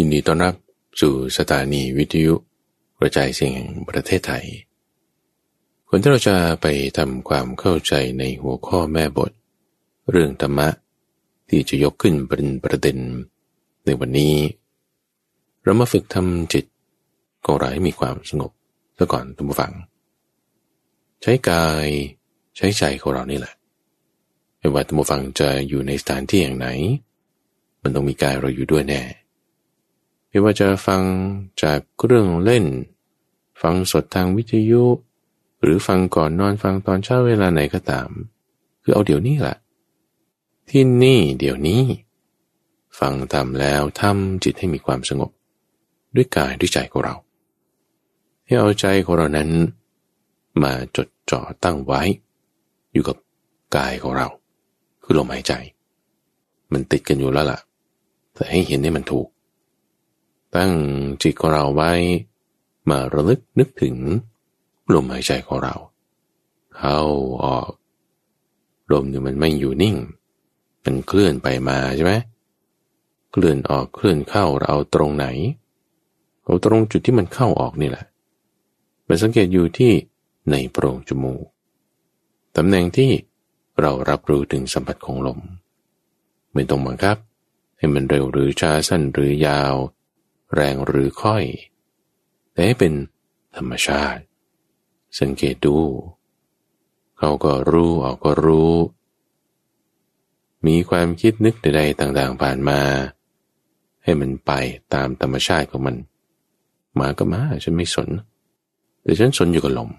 ยินดีต้อนรับสู่สถานีวิทยุกระจายเสียงแห่งประเทศไทยคนที่เราจะไปทำความเข้าใจในหัวข้อแม่บท เรื่องธรรมะที่จะยกขึ้นเป็นประเด็น ในวันนี้ เรามาฝึกทำจิตของเราให้มีความสงบซะก่อนทุกผู้ฟัง ใช้กายใช้ใจของเรานี่แหละไม่ว่าทุกผู้ฟังจะอยู่ในสถานที่อย่างไหน มันต้องมีกายเราอยู่ด้วยแน่ ไม่ว่าจะฟังจากเรื่องเล่น ฟังสดทางวิทยุ หรือฟังก่อนนอนฟังตอนเช้าเวลาไหนก็ตาม คือเอาเดี๋ยวนี้แหละที่นี่เดี๋ยวนี้ ฟังทำแล้วทำจิตให้มีความสงบ ด้วยกายด้วยใจของเรา ให้เอาใจของเรานั้น มาจดจ่อตั้งไว้ อยู่กับกายของเรา คือลมหายใจ มันติดกันอยู่แล้วล่ะ แต่ให้เห็นให้มันถูก ตั้งจิตของเราไว้ มาระลึกนึกถึงลมหายใจของเรา เข้าออกลมเนี่ยมันไม่อยู่นิ่ง มันเคลื่อนไปมาใช่ไหมเคลื่อนออกเคลื่อนเข้าเราเอาตรงไหนเอาตรงจุดที่มันเข้าออกนี่แหละมันสังเกตอยู่ที่ในโพรงจมูกตำแหน่งที่เรารับรู้ถึงสัมผัสของลม ไม่ต้องบังคับ ให้มันเร็วหรือช้าสั้นหรือยาว แรงหรือค่อย แต่ให้เป็นธรรมชาติ สังเกตดู เขาก็รู้ออกก็รู้ มีความคิดนึกใดๆต่างๆผ่านมา ให้มันไปตามธรรมชาติของมัน มาก็มาฉันไม่สน แต่ฉันสนอยู่กับลม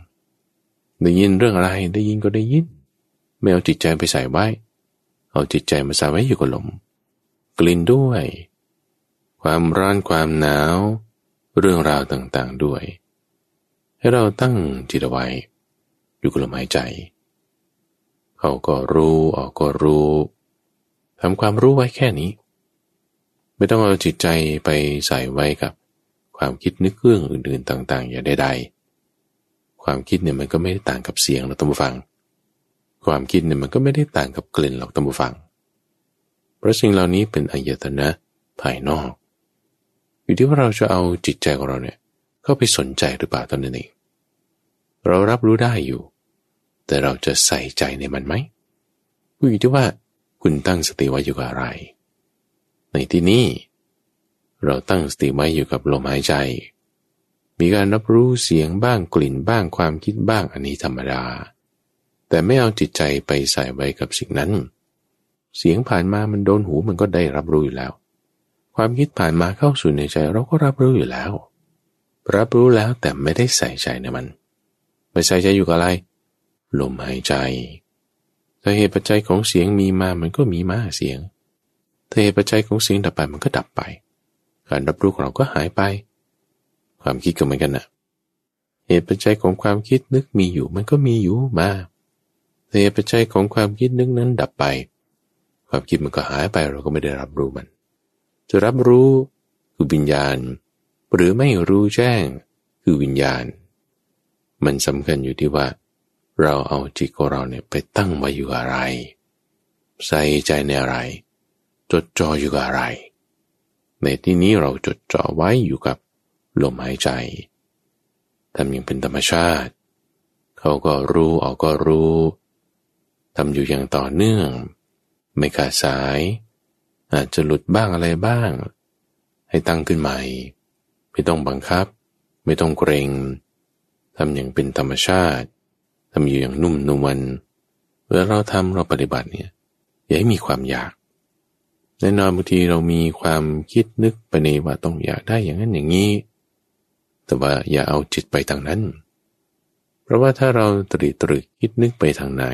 ได้ยินเรื่องอะไรได้ยินก็ได้ยิน ไม่เอาจิตใจไปใส่ไว้ เอาจิตใจมาใส่ไว้อยู่กับลม กลิ่นด้วย ความร้อนความหนาว เรื่องราวต่างๆด้วย ให้เราตั้งจิตไว้ อยู่กับลมหายใจ เขาก็รู้ออกก็รู้ทำความรู้ไว้แค่นี้ ไม่ต้องเอาจิตใจไปใส่ไว้กับ ความคิดนึกเรื่องอื่นๆต่าง ๆ อย่าใดๆความคิดเนี่ยมันก็ไม่ได้ต่างกับเสียงหรอกตั้งฟัง ความคิดเนี่ยมันก็ไม่ได้ต่างกับกลิ่นหรอกตั้งฟัง เพราะสิ่งเหล่านี้เป็นอายตนะภายนอก อยู่ที่ว่าเราจะเอาจิตใจของเราเนี่ยเข้าไปสนใจหรือเปล่าตอนนั้นเองเรารับรู้ได้อยู่ แต่เราจะใส่ใจในมันไหมอยู่ที่ว่าคุณตั้งสติไว้อยู่กับอะไร ในที่นี้ เราตั้งสติไว้อยู่กับลมหายใจ มีการรับรู้เสียงบ้างกลิ่นบ้างความคิดบ้างอันนี้ธรรมดา แต่ไม่เอาจิตใจไปใส่ไว้กับสิ่งนั้น เสียงผ่านมามันโดนหูมันก็ได้รับรู้อยู่แล้ว ความคิดผ่านมาเข้าสู่ในใจเราก็รับรู้อยู่แล้ว รับรู้แล้วแต่ไม่ได้ใส่ใจในมัน ไม่ใส่ใจอยู่กับอะไร ลมหายใจถ้าเหตุปัจจัยของเสียงมีมามันก็มีมาเสียงถ้าเหตุปัจจัยของเสียงดับไปมันก็ดับไป การรับรู้ของเราก็หายไป ความคิดก็เหมือนกันนะเหตุปัจจัยของความคิดนึกมีอยู่มันก็มีอยู่มาเหตุปัจจัยของความคิดนึกนั้นดับไป ความคิดมันก็หายไปเราก็ไม่ได้รับรู้มัน จะรับรู้คือวิญญาณ หรือไม่รู้แจ้งคือวิญญาณ มันสำคัญอยู่ที่ว่า เราเอาจิตของเราเนี่ยไปตั้งไว้อยู่อะไร ใส่ใจในอะไร จดจ่ออยู่กับอะไร ในที่นี้เราจดจ่อไว้อยู่กับลมหายใจทำอย่างเป็นธรรมชาติ เขาก็รู้ออกก็รู้ทำอยู่อย่างต่อเนื่อง ไม่ขาดสาย อาจจะหลุดบ้างอะไรบ้าง ให้ตั้งขึ้นใหม่ ไม่ต้องบังคับ ไม่ต้องเกรงทำอย่างเป็นธรรมชาติทำอยู่อย่างนุ่มนวลเวลาเราทำเราปฏิบัติเนี่ยอย่าให้มีความอยากแน่นอนบางทีเรามีความคิดนึกไปในว่าต้องอยากได้อย่างนั้นอย่างนี้ แต่ว่าอย่าเอาจิตไปทางนั้น เพราะว่าถ้าเราตรีตรึกคิดนึกไปทางไหน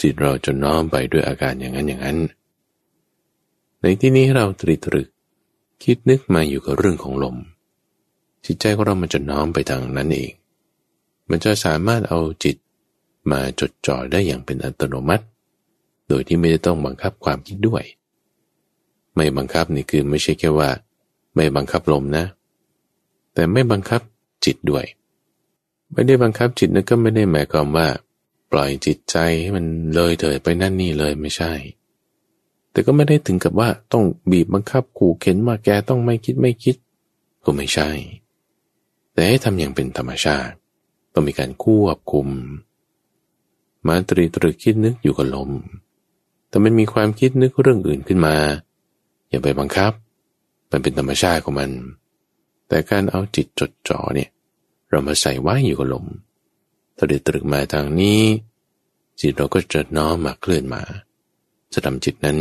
จิตเราจะน้อมไปด้วยอาการอย่างนั้นอย่างนั้น ในที่นี้เราตรีตรึก คิดนึกมาอยู่กับเรื่องของลม จิตใจของเรามันจะน้อมไปทางนั้นเอง มันจะสามารถเอาจิตมาจดจ่อได้อย่างเป็นอัตโนมัติ โดยที่ไม่ได้ต้องบังคับความคิดด้วย ไม่บังคับนี่คือไม่ใช่แค่ว่า ไม่บังคับลมนะ แต่ไม่บังคับจิตด้วย ไม่ได้บังคับจิตนั่นก็ไม่ได้หมายความว่า ปล่อยจิตใจให้มันเลยเถิดไปนั่นนี่เลยไม่ใช่ แต่ก็ไม่ได้ถึงกับว่าต้องบีบบังคับขู่เข็นมาแกต้องไม่คิดไม่คิด ก็ไม่ใช่ แต่ให้ทำอย่างเป็นธรรมชาติ ต้องมีการควบคุม มาตรีตรึกคิดนึกอยู่กับลม แต่มันมีความคิดนึกเรื่องอื่นขึ้นมา อย่าไปบังคับ มันเป็นธรรมชาติของมัน แต่การเอาจิตจดจ่อเนี่ย เรามาใส่ไว้อยู่กับลมตรึกตรึกมาทางนี้ จิตเราก็จะน้อมมาเคลื่อนมาจะทำจิตนั้น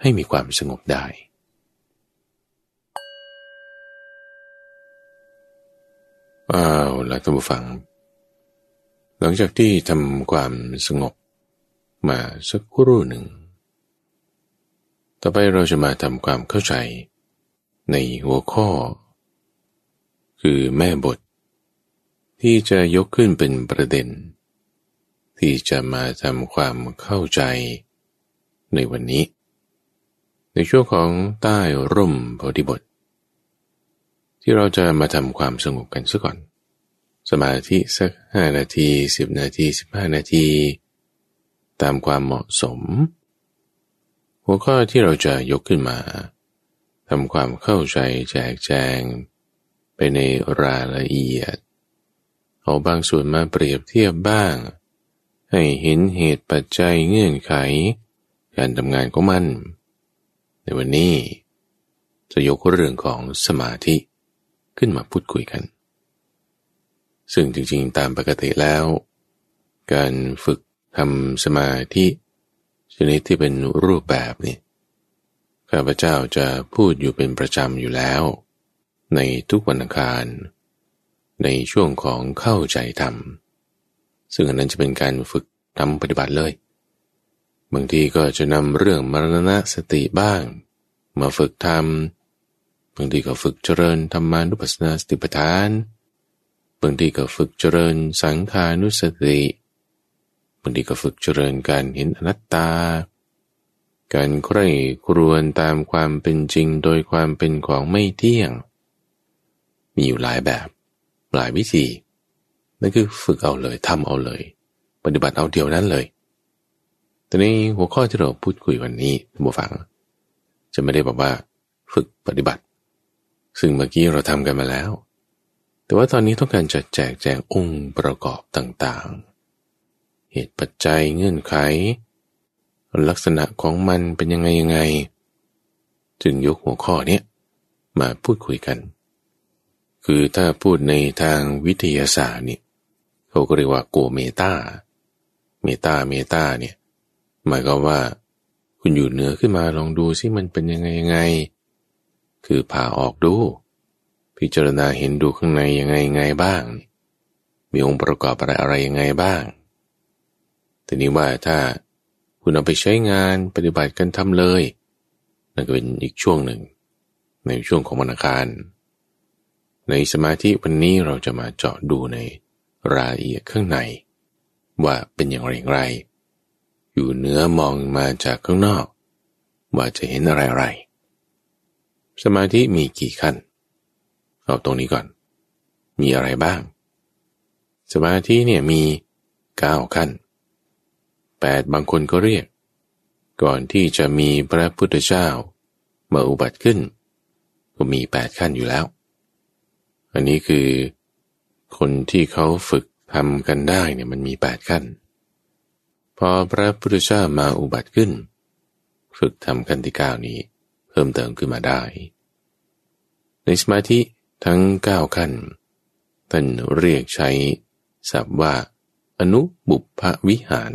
ให้มีความสงบได้ อ้าวแล้วท่านผู้ฟัง หลังจากที่ทำความสงบมาสักครู่หนึ่ง ต่อไปเราจะมาทำความเข้าใจในหัวข้อ คือแม่บท ที่จะยกขึ้นเป็นประเด็น ที่จะมาทำความเข้าใจในวันนี้ ในช่วงของใต้ร่มโพธิบท ที่เราจะมาทำความสงบกันซะก่อน สมาธิสักห้านาทีสิบนาทีสิบห้านาที ตามความเหมาะสม หัวข้อที่เราจะยกขึ้นมาทำความเข้าใจแจกแจง ไปในรายละเอียด เอาบางส่วนมาเปรียบเทียบบ้าง ให้เห็นเหตุปัจจัยเงื่อนไข การทำงานของมัน ในวันนี้ จะยกเรื่องของสมาธิขึ้นมาพูดคุยกัน ซึ่งจริงๆตามปกติแล้ว การฝึกทำสมาธิชนิดที่เป็นรูปแบบนี่ข้าพเจ้าจะพูดอยู่เป็นประจำอยู่แล้ว ในทุกวันอังคาร ในช่วงของเข้าใจธรรมซึ่งอันนั้นจะเป็นการฝึกทำปฏิบัติเลย บางทีก็จะนำเรื่องมรณะสติบ้าง มาฝึกทำบางทีก็ฝึกเจริญธรรมานุปัสสนาสติปัฏฐานบางทีก็ฝึกเจริญสังขานุสติบางทีก็ฝึกเจริญการเห็นอนัตตา การใคร่ครวญตามความเป็นจริงโดยความเป็นของไม่เที่ยง มีอยู่หลายแบบ หลายวิธีนั่นคือฝึกเอาเลยทำเอาเลย ปฏิบัติเอาเดียวนั้นเลย แต่ในหัวข้อที่เราพูดคุยวันนี้ท่านผู้ฟัง จะไม่ได้บอกว่าฝึกปฏิบัติ ซึ่งเมื่อกี้เราทำกันมาแล้ว แต่ว่าตอนนี้ต้องการจะแจกแจงองค์ประกอบต่างๆ เหตุปัจจัยเงื่อนไข ลักษณะของมันเป็นยังไงยังไง จึงยกหัวข้อนี้มาพูดคุยกัน คือถ้าพูดในทางวิทยาศาสตร์นี่เขาก็เรียกว่าโกเมตาเมตาเมตาเนี่ย หมายความว่า คุณอยู่เหนือขึ้นมาลองดูซิมันเป็นยังไงยังไง คือผ่าออกดู พิจารณาเห็นดูข้างในยังไงยังไงบ้าง มีองค์ประกอบอะไรอะไรยังไงบ้างแต่นี้ว่าถ้าคุณเอาไปใช้งานปฏิบัติกันทำเลยนั่นก็เป็นอีกช่วงหนึ่ง ในช่วงของมรรคารในสมาธิวันนี้เราจะมาเจาะดูในรายละเอียดข้างใน ว่าเป็นอย่างไรอย่างไร อยู่เนื้อมองมาจากข้างนอก ว่าจะเห็นอะไรอะไรสมาธิมีกี่ขั้น เอาตรงนี้ก่อน มีอะไรบ้าง สมาธิเนี่ยมีเก้าขั้นแปดบางคนก็เรียก ก่อนที่จะมีพระพุทธเจ้ามาอุบัติขึ้น ก็มีแปดขั้นอยู่แล้ว อันนี้คือ คนที่เขาฝึกทำกันได้เนี่ยมันมีแปดขั้น พอพระพุทธเจ้ามาอุบัติขึ้น ฝึกทำขั้นที่เก้านี้เพิ่มเติมขึ้นมาได้ ในสมาธิทั้งเก้าขั้นท่านเรียกใช้ศัพท์ว่า อนุบุพวิหาร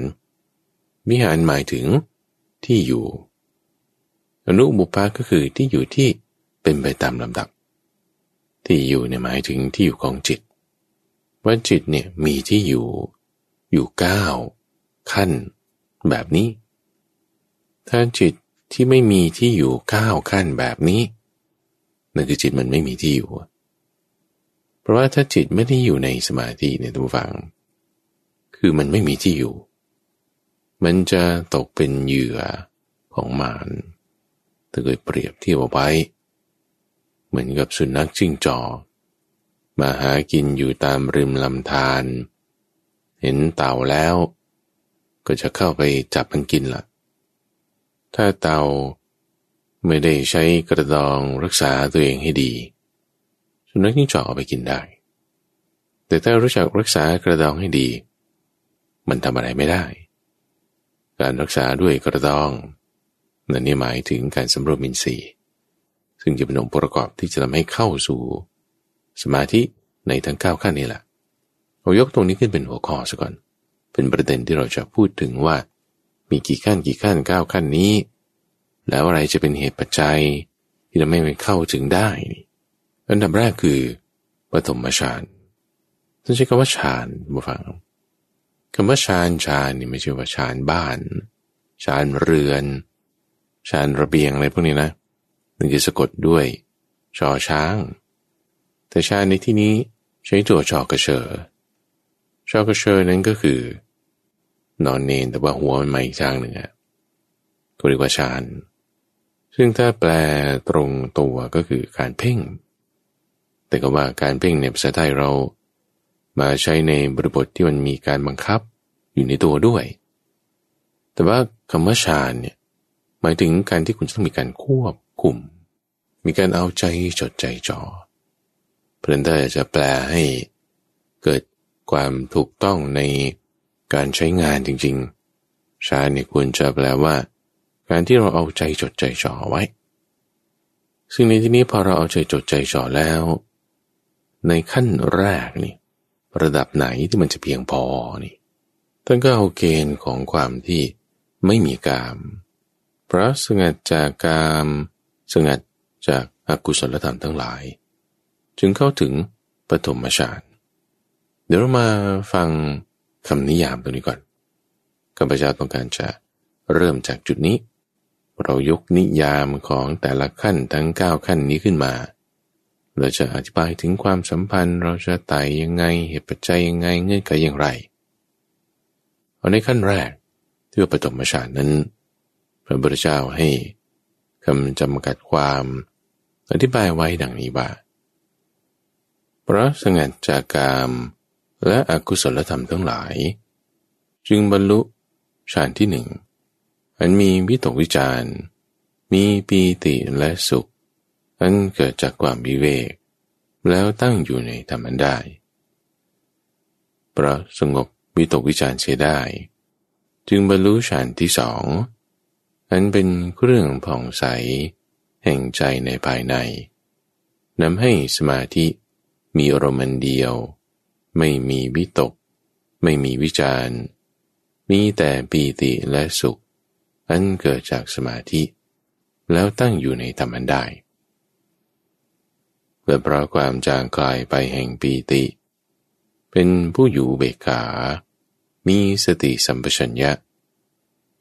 วิหารหมายถึงที่อยู่ อนุบุพก็คือที่อยู่ที่เป็นไปตามลำดับ ที่อยู่เนี่ยหมายถึงที่อยู่ของจิต ว่าจิตเนี่ยมีที่อยู่อยู่เก้า ขั้นแบบนี้ ถ้าจิตที่ไม่มีที่อยู่ก้าขั้นแบบนี้นั่นคือจิตมันไม่มีที่อยู่ เพราะว่าถ้าจิตไม่ได้อยู่ในสมาธิเนี่ยทุกฝัง คือมันไม่มีที่อยู่ มันจะตกเป็นเหยื่อของมารถ้าเคยเปรียบเทียบเอาไว้เหมือนกับสุนัขจิ้งจอกมาหากินอยู่ตามริมลำธารเห็นเต่าแล้ว ก็จะเข้าไปจับมันกินละ่ะ ถ้าเตาไม่ได้ใช้กระดองรักษาตัวเองให้ดีสุนัขยิ่งจอกเอาไปกินได้ แต่ถ้ารู้จักรักษากระดองให้ดี มันทำอะไรไม่ได้ การรักษาด้วยกระดองนั่นนี่หมายถึงการสำรวมมินทรีย์ ซึ่งจะเป็นองค์ประกอบที่จะทำให้เข้าสู่สมาธิในทั้งเก้าขั้นนี้แหละเรายกตรงนี้ขึ้นเป็นหัวข้อซะก่อน เป็นประเด็นที่เราจะพูดถึงว่า มีกี่ขั้นกี่ขั้นเก้าขั้นนี้ แล้วอะไรจะเป็นเหตุปัจจัย ที่ทำให้มันเข้าถึงได้อันดับแรกคือปฐมฌานต้องใช้คำว่าฌานมาฟังคำว่าฌานฌานนี่ไม่ใช่ว่าฌานบ้านฌานเรือนฌานระเบียงอะไรพวกนี้นะมันจะสะกดด้วยชอช้าง แต่ฌานในที่นี้ใช้ตัวชอกระเชอชอกระเชอนั้นก็คือ นอนเนนแต่ว่าหัวมันมาอีกทางหนึ่งอะก็เรียกว่าฌาน ซึ่งถ้าแปลตรงตัวก็คือการเพ่ง แต่ก็ว่าการเพ่งในภาษาไทยเรา มาใช้ในบริบทที่มันมีการบังคับอยู่ในตัวด้วย แต่ว่าคำว่าฌานเนี่ยหมายถึงการที่คุณต้องมีการควบคุม มีการเอาใจจดใจจ่อเพื่อนได้จะแปลให้เกิดความถูกต้องใน การใช้งานจริงๆ ชาเนี่ยควรจะแปลว่า การที่เราเอาใจจดใจจ่อไว้ ซึ่งในที่นี้พอเราเอาใจจดใจจ่อแล้ว ในขั้นแรกนี่ระดับไหนที่มันจะเพียงพอนี่ท่านก็เอาเกณฑ์ของความที่ไม่มีกาม เพราะสงัดจากกาม สงัดจากอากุศลธรรมทั้งหลาย จึงเข้าถึงปฐมฌานเดี๋ยวเรามาฟัง คำนิยามตัวนี้ก่อนข้าพเจ้าต้องการจะเริ่มจากจุดนี้ เรายกนิยามของแต่ละขั้นทั้ง 9 ขั้นนี้ขึ้นมา เราจะอธิบายถึงความสัมพันธ์ เราจะไต่ยังไงเหตุปัจจัยยังไงเงื่อนไขอย่างไร เอาในขั้นแรกที่ว่าปฐมฌานนั้น พระพุทธเจ้าให้คำจำกัดความอธิบายไว้ดังนี้ว่าเพราะสงัดจากกาม และอกุศลธรรมทั้งหลาย จึงบรรลุฌานที่หนึ่งอันมีวิตกวิจารมีปีติและสุข อันเกิดจากความวิเวก แล้วตั้งอยู่ในธรรมันได้เพราะสงบวิตกวิจารเสียได้ จึงบรรลุฌานที่สองอันเป็นเครื่องผ่องใส แห่งใจในภายในนำให้สมาธิมีอารมณ์เดียว ไม่มีวิตก ไม่มีวิจารมีแต่ปีติและสุข อันเกิดจากสมาธิ แล้วตั้งอยู่ในธรรมันได้เพื่อเพราะความจางคลายไปแห่งปีติ เป็นผู้อยู่เบกขา มีสติสัมปชัญญะ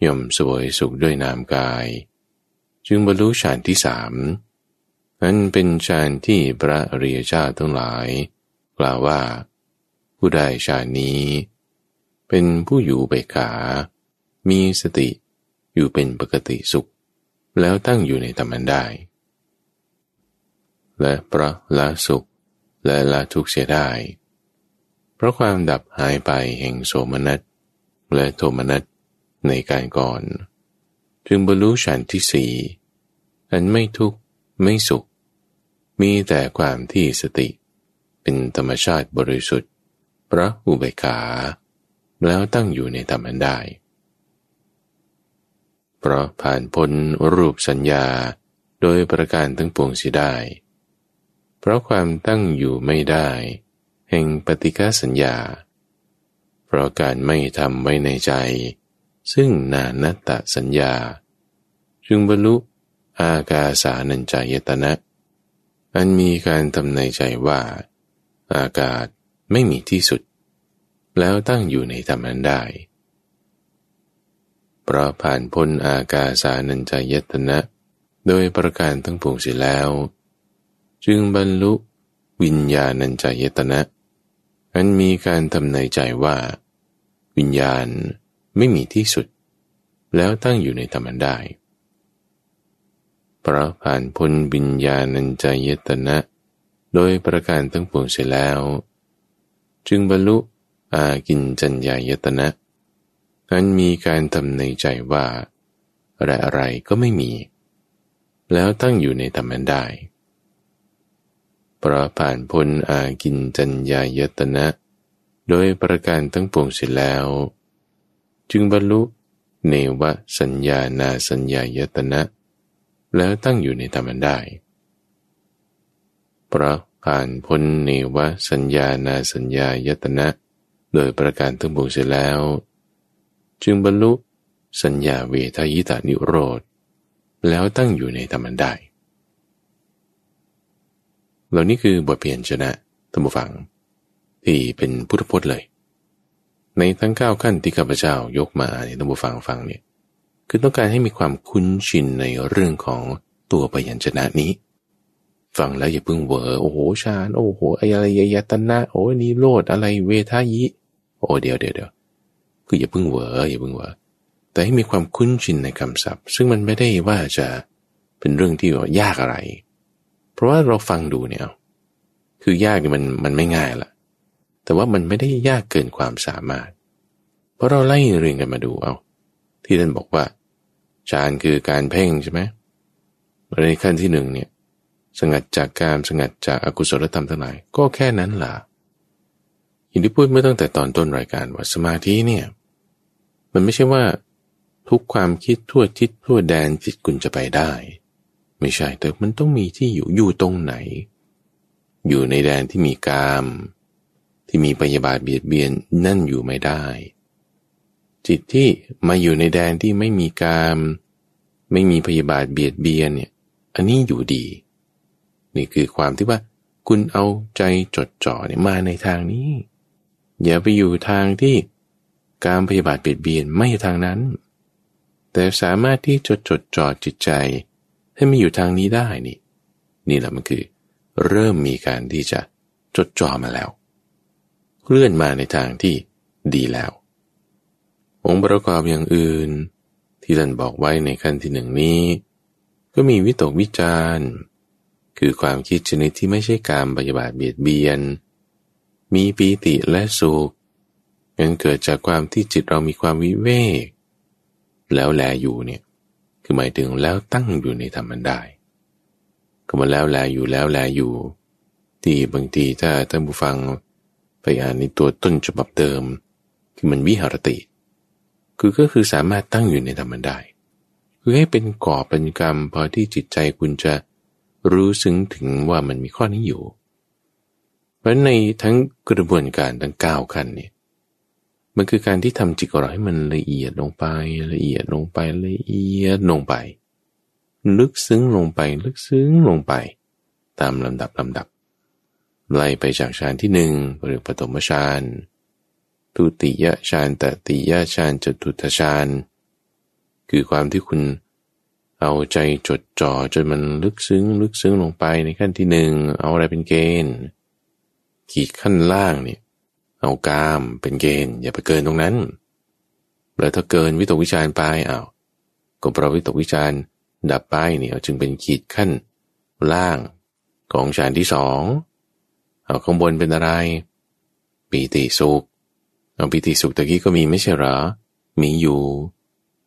ย่อมสวยสุขด้วยนามกาย จึงบรรลุฌานที่สามนั้นเป็นฌานที่พระอริยเจ้าทั้งหลาย กล่าวว่า ผู้ได้ฌานนี้ เป็นผู้อยู่เบกขา มีสติอยู่เป็นปกติสุข แล้วตั้งอยู่ในธรรมันได้ และพราะละสุขและละทุกข์เสียได้ เพราะความดับหายไปแห่งโสมนัสและโทมนัสในการก่อน จึงบรรลุฌานที่สี่อันไม่ทุกข์ไม่สุข มีแต่ความที่สติเป็นธรรมชาติบริสุทธิ์ พระอุเบกขา แล้วตั้งอยู่ในธรรมันได้ เพราะผ่านพ้นรูปสัญญาโดยประการทั้งปวงเสียได้ เพราะความตั้งอยู่ไม่ได้ แห่งปฏิฆาสัญญา เพราะการไม่ทำไว้ในใจ ซึ่งนานัตตสัญญา จึงบรรลุอากาสานัญจายตนะ อันมีการทำในใจว่า อากาศ ไม่มีที่สุด แล้วตั้งอยู่ในธรรมนั้นได้ เพราะผ่านพ้นอากาสานัญจายตนะ โดยประการทั้งปวงเสียแล้ว จึงบรรลุวิญญาณัญจายตนะอันมีการทำในใจว่า วิญญาณไม่มีที่สุด แล้วตั้งอยู่ในธรรมได้ เพราะผ่านพ้นวิญญาณัญจายตนะ โดยประการทั้งปวงเสร็จแล้ว จึงบรรลุอากินจัญญายตนะนั้นมีการทำในใจว่า อะไรอะไรก็ไม่มี แล้วตั้งอยู่ในธรรมนั้นได้พระผ่านพ้นอากินจัญญายตนะ โดยประการตั้งปวงเสร็จแล้ว จึงบรรลุเนวสัญญานาสัญญายตนะ แล้วตั้งอยู่ในธรรมนได้เพราะ ผ่านพ้นเนวสัญญานาสัญญายตนะ โดยประการตั้งปวงเสร็จแล้ว จึงบรรลุสัญญาเวทายตานิโรธ แล้วตั้งอยู่ในธรรมได้ เหล่านี้คือบทเพียนชนะธรรมฟัง ที่เป็นพุทธพจน์เลย ในทั้งเก้าขั้นที่ข้าพเจ้ายกมาในธรรมฟังฟังเนี่ยคือต้องการให้มีความคุ้นชินในเรื่องของตัวพยัญชนะนี้ ฟังแล้วอย่าเพิ่งเวอโอ้โหชาญโอ้โหอะไรยตนะโอ้นีโรดอะไรเวทายิ โอ้เดี๋ยวเดี๋ยวเดี๋ยวคืออย่าเพิ่งเวออย่าเพิ่งเวอแต่ให้มีความคุ้นชินในคำศัพท์ ซึ่งมันไม่ได้ว่าจะเป็นเรื่องที่ยากอะไร เพราะว่าเราฟังดูเนี่ยคือยากมันมันไม่ง่ายละแต่ว่ามันไม่ได้ยากเกินความสามารถ เพราะเราไล่เรียงกันมาดูเอา ที่ท่านบอกว่าฌานคือการเพ่งใช่ไหมในขั้นที่หนึ่งเนี่ย สงัดจากการสงัดจากอากุศลธรรมทั้งหลายก็แค่นั้นล่ะอย่างที่พูดเมื่อตั้งแต่ตอนต้นรายการว่าสมาธิเนี่ย มันไม่ใช่ว่า ทุกความคิดทั่วทิศทั่วแดนจิตคุณจะไปได้ ไม่ใช่แต่มันต้องมีที่อยู่อยู่ตรงไหน อยู่ในแดนที่มีกาม ที่มีปยาบาทเบียดเบียนนั่นอยู่ไม่ได้ จิตที่มาอยู่ในแดนที่ไม่มีกาม ไม่มีพยาบาทเบียดเบียนเนี่ย อันนี้อยู่ดี นี่คือความที่ว่า คุณเอาใจจดจ่อเนี่ยมาในทางนี้ อย่าไปอยู่ทางที่การพยาบาทเบียดเบียนไม่ทางนั้น แต่สามารถที่จะจดจ่อจิตใจ ให้มันอยู่ทางนี้ได้นี่ นี่แหละมันคือ เริ่มมีการที่จะจดจ่อมาแล้วเคลื่อนมาในทางที่ดีแล้ว องค์ประกอบอย่างอื่น ที่ท่านบอกไว้ในขั้นที่หนึ่งนี้ ก็มีวิตกวิจารณ์ คือความคิดชนิดที่ไม่ใช่การปฏิบัติเบียดเบียน มีปีติและสุขยังเกิดจากความที่จิตเรามีความวิเวก แล้วแลอยู่เนี่ยคือหมายถึงแล้วตั้งอยู่ในธรรมันได้ก็มาแล้วแลอยู่แล้วแลอยู่ที่บางทีถ้าท่านผู้ฟังไปอ่านในตัวต้นฉบับเดิม คือมันวิหารติ คือก็คือสามารถตั้งอยู่ในธรรมันได้ คือให้เป็นก่อเป็นกรรมพอที่จิตใจคุณจะ รู้ซึ้งถึงว่ามันมีข้อนี้อยู่ เพราะในทั้งกระบวนการทั้งเก้าขั้นเนี่ยมันคือการที่ทำจิตของเราให้มันละเอียดลงไปละเอียดลงไปละเอียดลงไป ลึกซึ้งลงไปลึกซึ้งลงไป ตามลำดับลำดับ ไล่ไปจากฌานที่หนึ่งหรือปฐมฌานทุติยฌานตติยฌานจตุตฌานคือความที่คุณ เอาใจจดจ่อจนมันลึกซึ้ง ลึกซึ้งลงไปในขั้นที่หนึ่งเอาอะไรเป็นเกณฑ์ ขีดขั้นล่างเนี่ยเอากามเป็นเกณฑ์ อย่าไปเกินตรงนั้น แล้วถ้าเกินวิตกวิจารไปเอาก็เพราะวิตกวิจารดับไปเนี่ยจึงเป็นขีดขั้นล่างของฌานที่สองเอาข้างบนเป็นอะไร ปีติสุขเอาปีติสุขตะกี้ก็มีไม่ใช่หรอ มีอยู่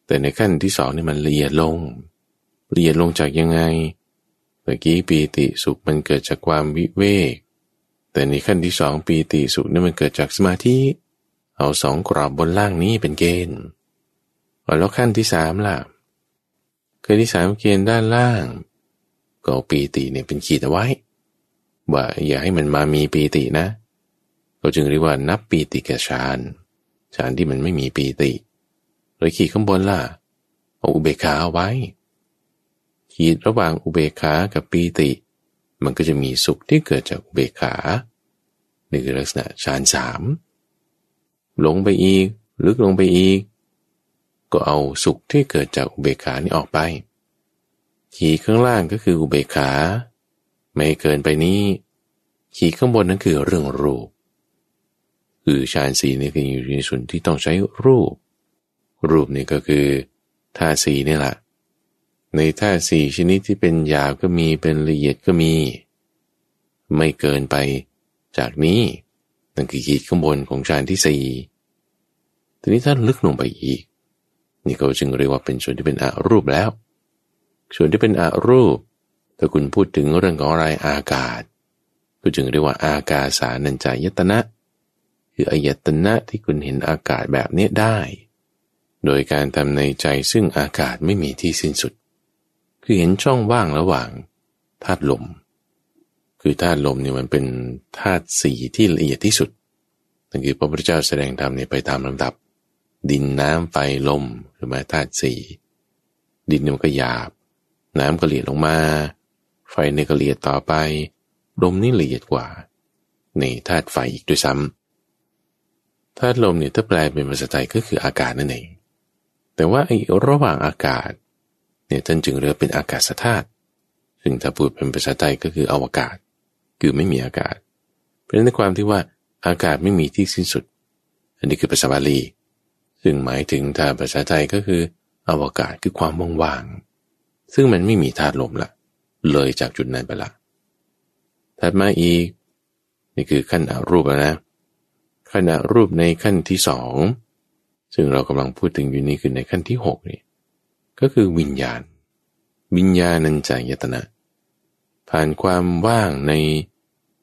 แต่ในขั้นที่สองนี่มันละเอียดลง ละเอียดลงจากยังไงตะกี้ปีติสุขมันเกิดจากความวิเวก แต่ในขั้นที่สองปีติสุขนี่มันเกิดจากสมาธิ เอาสองกรอบบนล่างนี้เป็นเกณฑ์แล้วขั้นที่สามล่ะขั้นที่สามเกณฑ์ด้านล่าง ก็ปีติเนี่ยเป็นขีดเอาไว้ ว่าอย่าให้มันมามีปีตินะ เราจึงเรียกว่านับปีติกับฌานฌานที่มันไม่มีปีติเลยขีดข้างบนล่ะเอาอุเบกขาเอาไว้ ขีดระหว่างอุเบกขากับปีติ มันก็จะมีสุขที่เกิดจากอุเบกขานี่คือลักษณะฌานสามหลงไปอีก ลึกลงไปอีก ก็เอาสุขที่เกิดจากอุเบกขานี่ออกไป ขีข้างล่างก็คืออุเบกขา ไม่เกินไปนี้ ขีข้างบนนั้นคือเรื่องรูป คือฌานสีนี่คืออยู่ในส่วนที่ต้องใช้รูป รูปนี่ก็คือท่าสีนี่แหละ ในท่าสี่ชนิดที่เป็นหยาบก็มีเป็นละเอียดก็มี ไม่เกินไปจากนี้นั่นคือขีดข้างบนของฌานที่สี่ทีนี้ถ้าลึกลงไปอีก นี่เขาจึงเรียกว่าเป็นส่วนที่เป็นอรูปแล้ว ส่วนที่เป็นอรูป ถ้าคุณพูดถึงเรื่องของอะไรอากาศ ก็จึงเรียกว่าอากาสานัญจายตนะ คืออายตนะที่คุณเห็นอากาศแบบนี้ได้ โดยการทำในใจซึ่งอากาศไม่มีที่สิ้นสุด คือเห็นช่องว่างระหว่างธาตุลม คือธาตุลมเนี่ยมันเป็นธาตุสีที่ละเอียดที่สุดนั่นคือพระพุทธเจ้าแสดงธรรมเนี่ยไปตามลำดับ ดินน้ำไฟลมหรือแม้ธาตุสีดินมันก็หยาบ น้ำก็ละเอียดลงมา ไฟเนี่ยก็ละเอียดต่อไปลมนี่ละเอียดกว่าในธาตุไฟอีกด้วยซ้ำธาตุลมเนี่ยถ้าแปลเป็นภาษาไทยก็คืออากาศนั่นเอง แต่ว่าไอ้ระหว่างอากาศ เนี่ยท่านจึงเรียกเป็นอากาศธาตุซึ่งถ้าพูดเป็นภาษาไทยก็คืออวกาศ คือไม่มีอากาศเป็นในความที่ว่าอากาศไม่มีที่สิ้นสุด อันนี้คือภาษาบาลีซึ่งหมายถึงถ้าภาษาไทยก็คือ อวกาศคือความว่างๆซึ่งมันไม่มีธาตุลมละเลยจากจุดนั้นไปละถัดมาอีก นี่คือขั้นอรูปนะขั้นอรูปในขั้นที่สองซึ่งเรากำลังพูดถึงอยู่นี้คือในขั้นที่หกนี่ ก็คือวิญญาณ วิญญาณัญจายตนะ ผ่านความว่างใน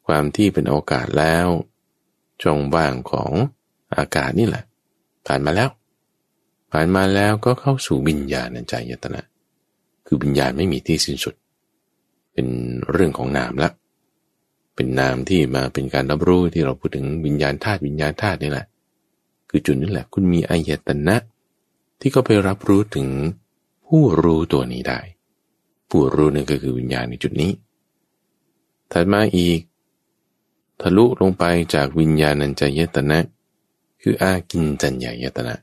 ความที่เป็นโอกาสแล้วช่องว่างของอากาศนี่แหละ ผ่านมาแล้ว ผ่านมาแล้วก็เข้าสู่วิญญาณัญจายตนะ คือวิญญาณไม่มีที่สิ้นสุด เป็นเรื่องของนามละเป็นนามที่มาเป็นการรับรู้ที่เราพูดถึงวิญญาณธาตุวิญญาณธาตุนี่แหละ คือจุดนี้แหละ คุณมีอายตนะ ที่เขาไปรับรู้ถึง ผู้รู้ตัวนี้ได้ ผู้รู้นี่ก็คือวิญญาณในจุดนี้ ถัดมาอีก ทะลุลงไปจากวิญญาณัญจายตนะ คืออากินจัญญายตนะ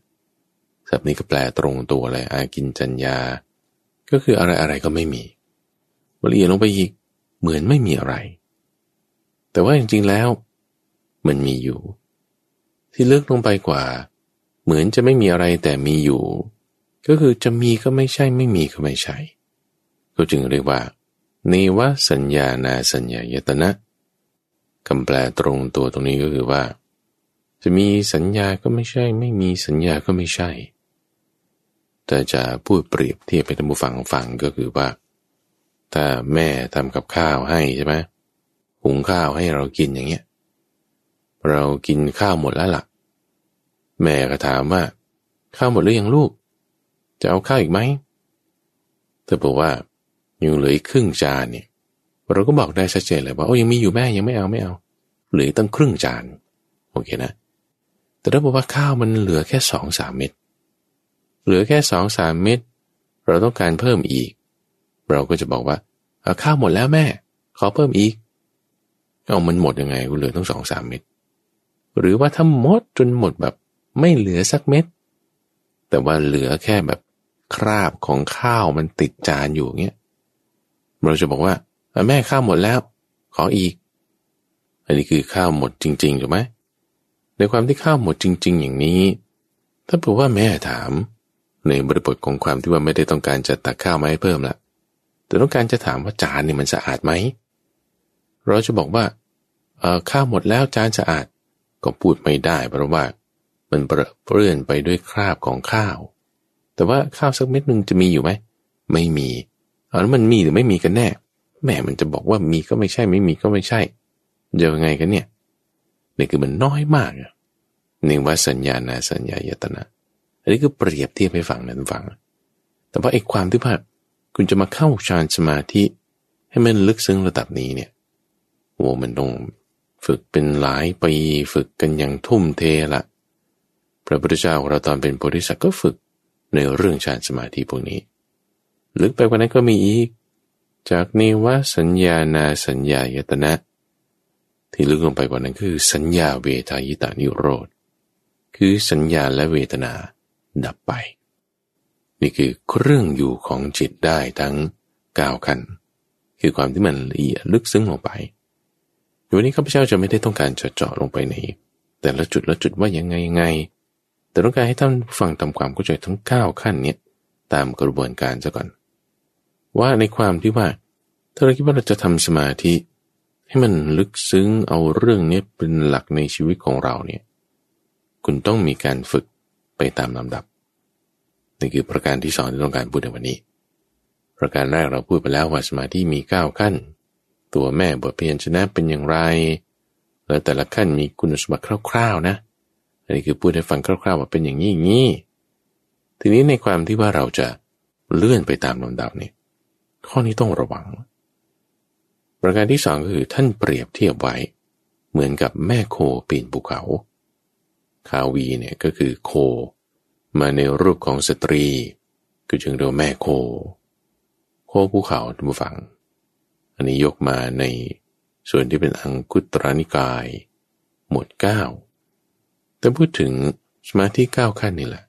ศัพท์นี้ก็แปลตรงตัวเลยอากินจัญญา ก็คืออะไรอะไรก็ไม่มีละเอียดลงไปอีกเหมือนไม่มีอะไร แต่ว่าจริงๆแล้ว มันมีอยู่ ที่ลึกลงไปกว่า เหมือนจะไม่มีอะไรแต่มีอยู่ ก็คือจะมีก็ไม่ใช่ไม่มีก็ไม่ใช่ก็จึงเรียกว่าเนวสัญญานาสัญญายตนะคำแปลตรงตัวตรงนี้ก็คือว่า จะมีสัญญาก็ไม่ใช่ ไม่มีสัญญาก็ไม่ใช่ แต่จะพูดเปรียบเทียบไปทำผู้ฟังฟังก็คือว่า ถ้าแม่ทำกับข้าวให้ใช่ไหมหุงข้าวให้เรากินอย่างเงี้ยเรากินข้าวหมดแล้วละ่ะ แม่ก็ถามว่า ข้าวหมดหรือยังลูก จะเอาข้าวอีกไหมเธอบอกว่ายังเหลืออีกครึ่งจานเนี่ยเราก็บอกได้ชัดเจนเลยว่าโอ้ยังมีอยู่แม่ยังไม่เอาไม่เอาเหลือตั้งครึ่งจานโอเคนะ แต่ถ้าบอกว่าข้าวมันเหลือแค่สองสามเม็ดเหลือแค่สองสามเม็ดเราต้องการเพิ่มอีก เราก็จะบอกว่าเอาข้าวหมดแล้วแม่ ขอเพิ่มอีกเอามันหมดยังไงกูเหลือต้องสองสามเม็ดหรือว่าถ้าหมดจนหมดแบบไม่เหลือสักเม็ดแต่ว่าเหลือแค่แบบ คราบของข้าวมันติดจานอยู่เงี้ยเราจะบอกว่าแม่ข้าวหมดแล้ว ขออีก อันนี้คือข้าวหมดจริงๆถูกไหมในความที่ข้าวหมดจริง ๆ อย่างนี้ ถ้าบอกว่าแม่ถาม ในบริบทของความที่ว่าไม่ได้ต้องการจะตักข้าวมาให้เพิ่มละแต่ต้องการจะถามว่าจานนี่มันสะอาดไหมเราจะบอกว่าข้าวหมดแล้วจานสะอาดก็พูดไม่ได้เพราะว่ามันเปื้อนไปด้วยคราบของข้าว แต่ว่าข้าวสักเม็ดหนึ่งจะมีอยู่ไหม ไม่มีเอาแล้วมันมีหรือไม่มีกันแน่แม่มันจะบอกว่ามีก็ไม่ใช่ไม่มีก็ไม่ใช่จะยังไงกันเนี่ยนี่คือมันน้อยมากนี่ว่าสัญญาณสัญญายตนะ อันนี้คือเปรียบเทียบให้ฟังนั้นฟัง แต่ว่าไอ้ความที่ว่าคุณจะมาเข้าฌานสมาธิ ให้มันลึกซึ้งระดับนี้เนี่ยโอ้มันต้องฝึกเป็นหลายปีฝึกกันอย่างทุ่มเทละพระพุทธเจ้าของเราตอนเป็นโพธิสัตว์ก็ฝึก ในเรื่องฌานสมาธิพวกนี้ ลึกไปกว่านั้นก็มีอีก จากนิวสัญญานาสัญญายตนะ ที่ลึกลงไปกว่านั้นคือสัญญาเวทายตานิโรธ คือสัญญาและเวทนาดับไป นี่คือเครื่องอยู่ของจิตได้ทั้งกาวขัน คือความที่มันละเอียดลึกซึ้งลงไปวันนี้ข้าพเจ้าจะไม่ได้ต้องการจะเจาะลงไปในแต่ละจุดละจุดว่ายังไงยังไง แต่ต้องการให้ท่านฟังทำความเข้าใจทั้ง 9 ขั้นนี้ตามกระบวนการซะก่อน ว่าในความที่ว่า ถ้าเราคิดว่าเราจะทำสมาธิ ให้มันลึกซึ้งเอาเรื่องนี้เป็นหลักในชีวิตของเราเนี่ยคุณต้องมีการฝึกไปตามลำดับนี่คือประการที่สองที่ต้องการพูดในวันนี้ ประการแรกเราพูดไปแล้วว่าสมาธิมีเก้าขั้น ตัวแม่บทเพียนชนะเป็นอย่างไร แล้วแต่ละขั้นมีคุณสมบัติคร่าวๆนะ อันนี้คือพูดให้ฟังคร่าวๆว่าเป็นอย่างนี้อย่างนี้ ทีนี้ในความที่ว่าเราจะเลื่อนไปตามลำดับนี่ข้อนี้ต้องระวัง ประการที่สองก็คือท่านเปรียบเทียบไว้ เหมือนกับแม่โคปีนภูเขา คาวีเนี่ยก็คือโค มาในรูปของสตรี คือจึงเรียกแม่โค โคภูเขาท่านผู้ฟัง อันนี้ยกมาในส่วนที่เป็นอังคุตรนิกาย หมวดเก้า แต่พูดถึงสมาธิเก้าขั้นนี่แหละ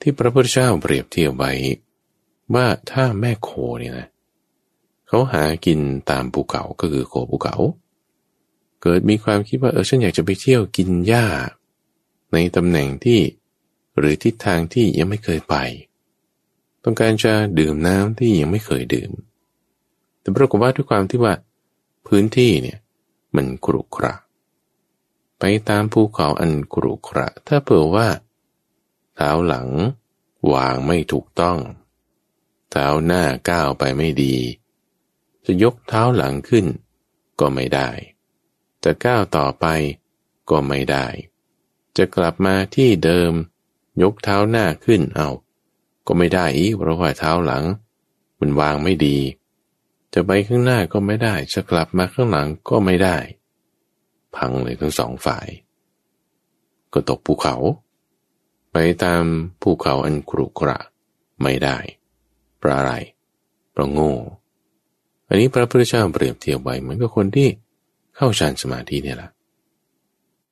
ที่พระพุทธเจ้าเปรียบเทียบไว้ ว่าถ้าแม่โคเนี่ยนะเขาหากินตามภูเขาก็คือโคภูเขา เกิดมีความคิดว่าเออฉันอยากจะไปเที่ยวกินหญ้า ในตำแหน่งที่หรือทิศทางที่ยังไม่เคยไป ต้องการจะดื่มน้ำที่ยังไม่เคยดื่ม แต่ปรากฏว่าด้วยความที่ว่า พื้นที่เนี่ยมันกรุกระ ไปตามภูเขาอันกรุกระ ถ้าเผื่อว่า เท้าหลังวางไม่ถูกต้อง เท้าหน้าก้าวไปไม่ดี จะยกเท้าหลังขึ้น ก็ไม่ได้ จะก้าวต่อไปก็ไม่ได้ จะกลับมาที่เดิม ยกเท้าหน้าขึ้นเอาก็ไม่ได้อีกเพราะว่าเท้าหลัง มันวางไม่ดี จะไปข้างหน้าก็ไม่ได้ จะกลับมาข้างหลังก็ไม่ได้ พังเลยทั้งสองฝ่าย ก็ตกภูเขา ไปตามภูเขาอันกรุกระไม่ได้เพราะอะไรเพราะโง่ อันนี้พระพุทธเจ้าเปรียบเทียบไว้เหมือนกับคนที่เข้าฌานสมาธิเนี่ยแหละ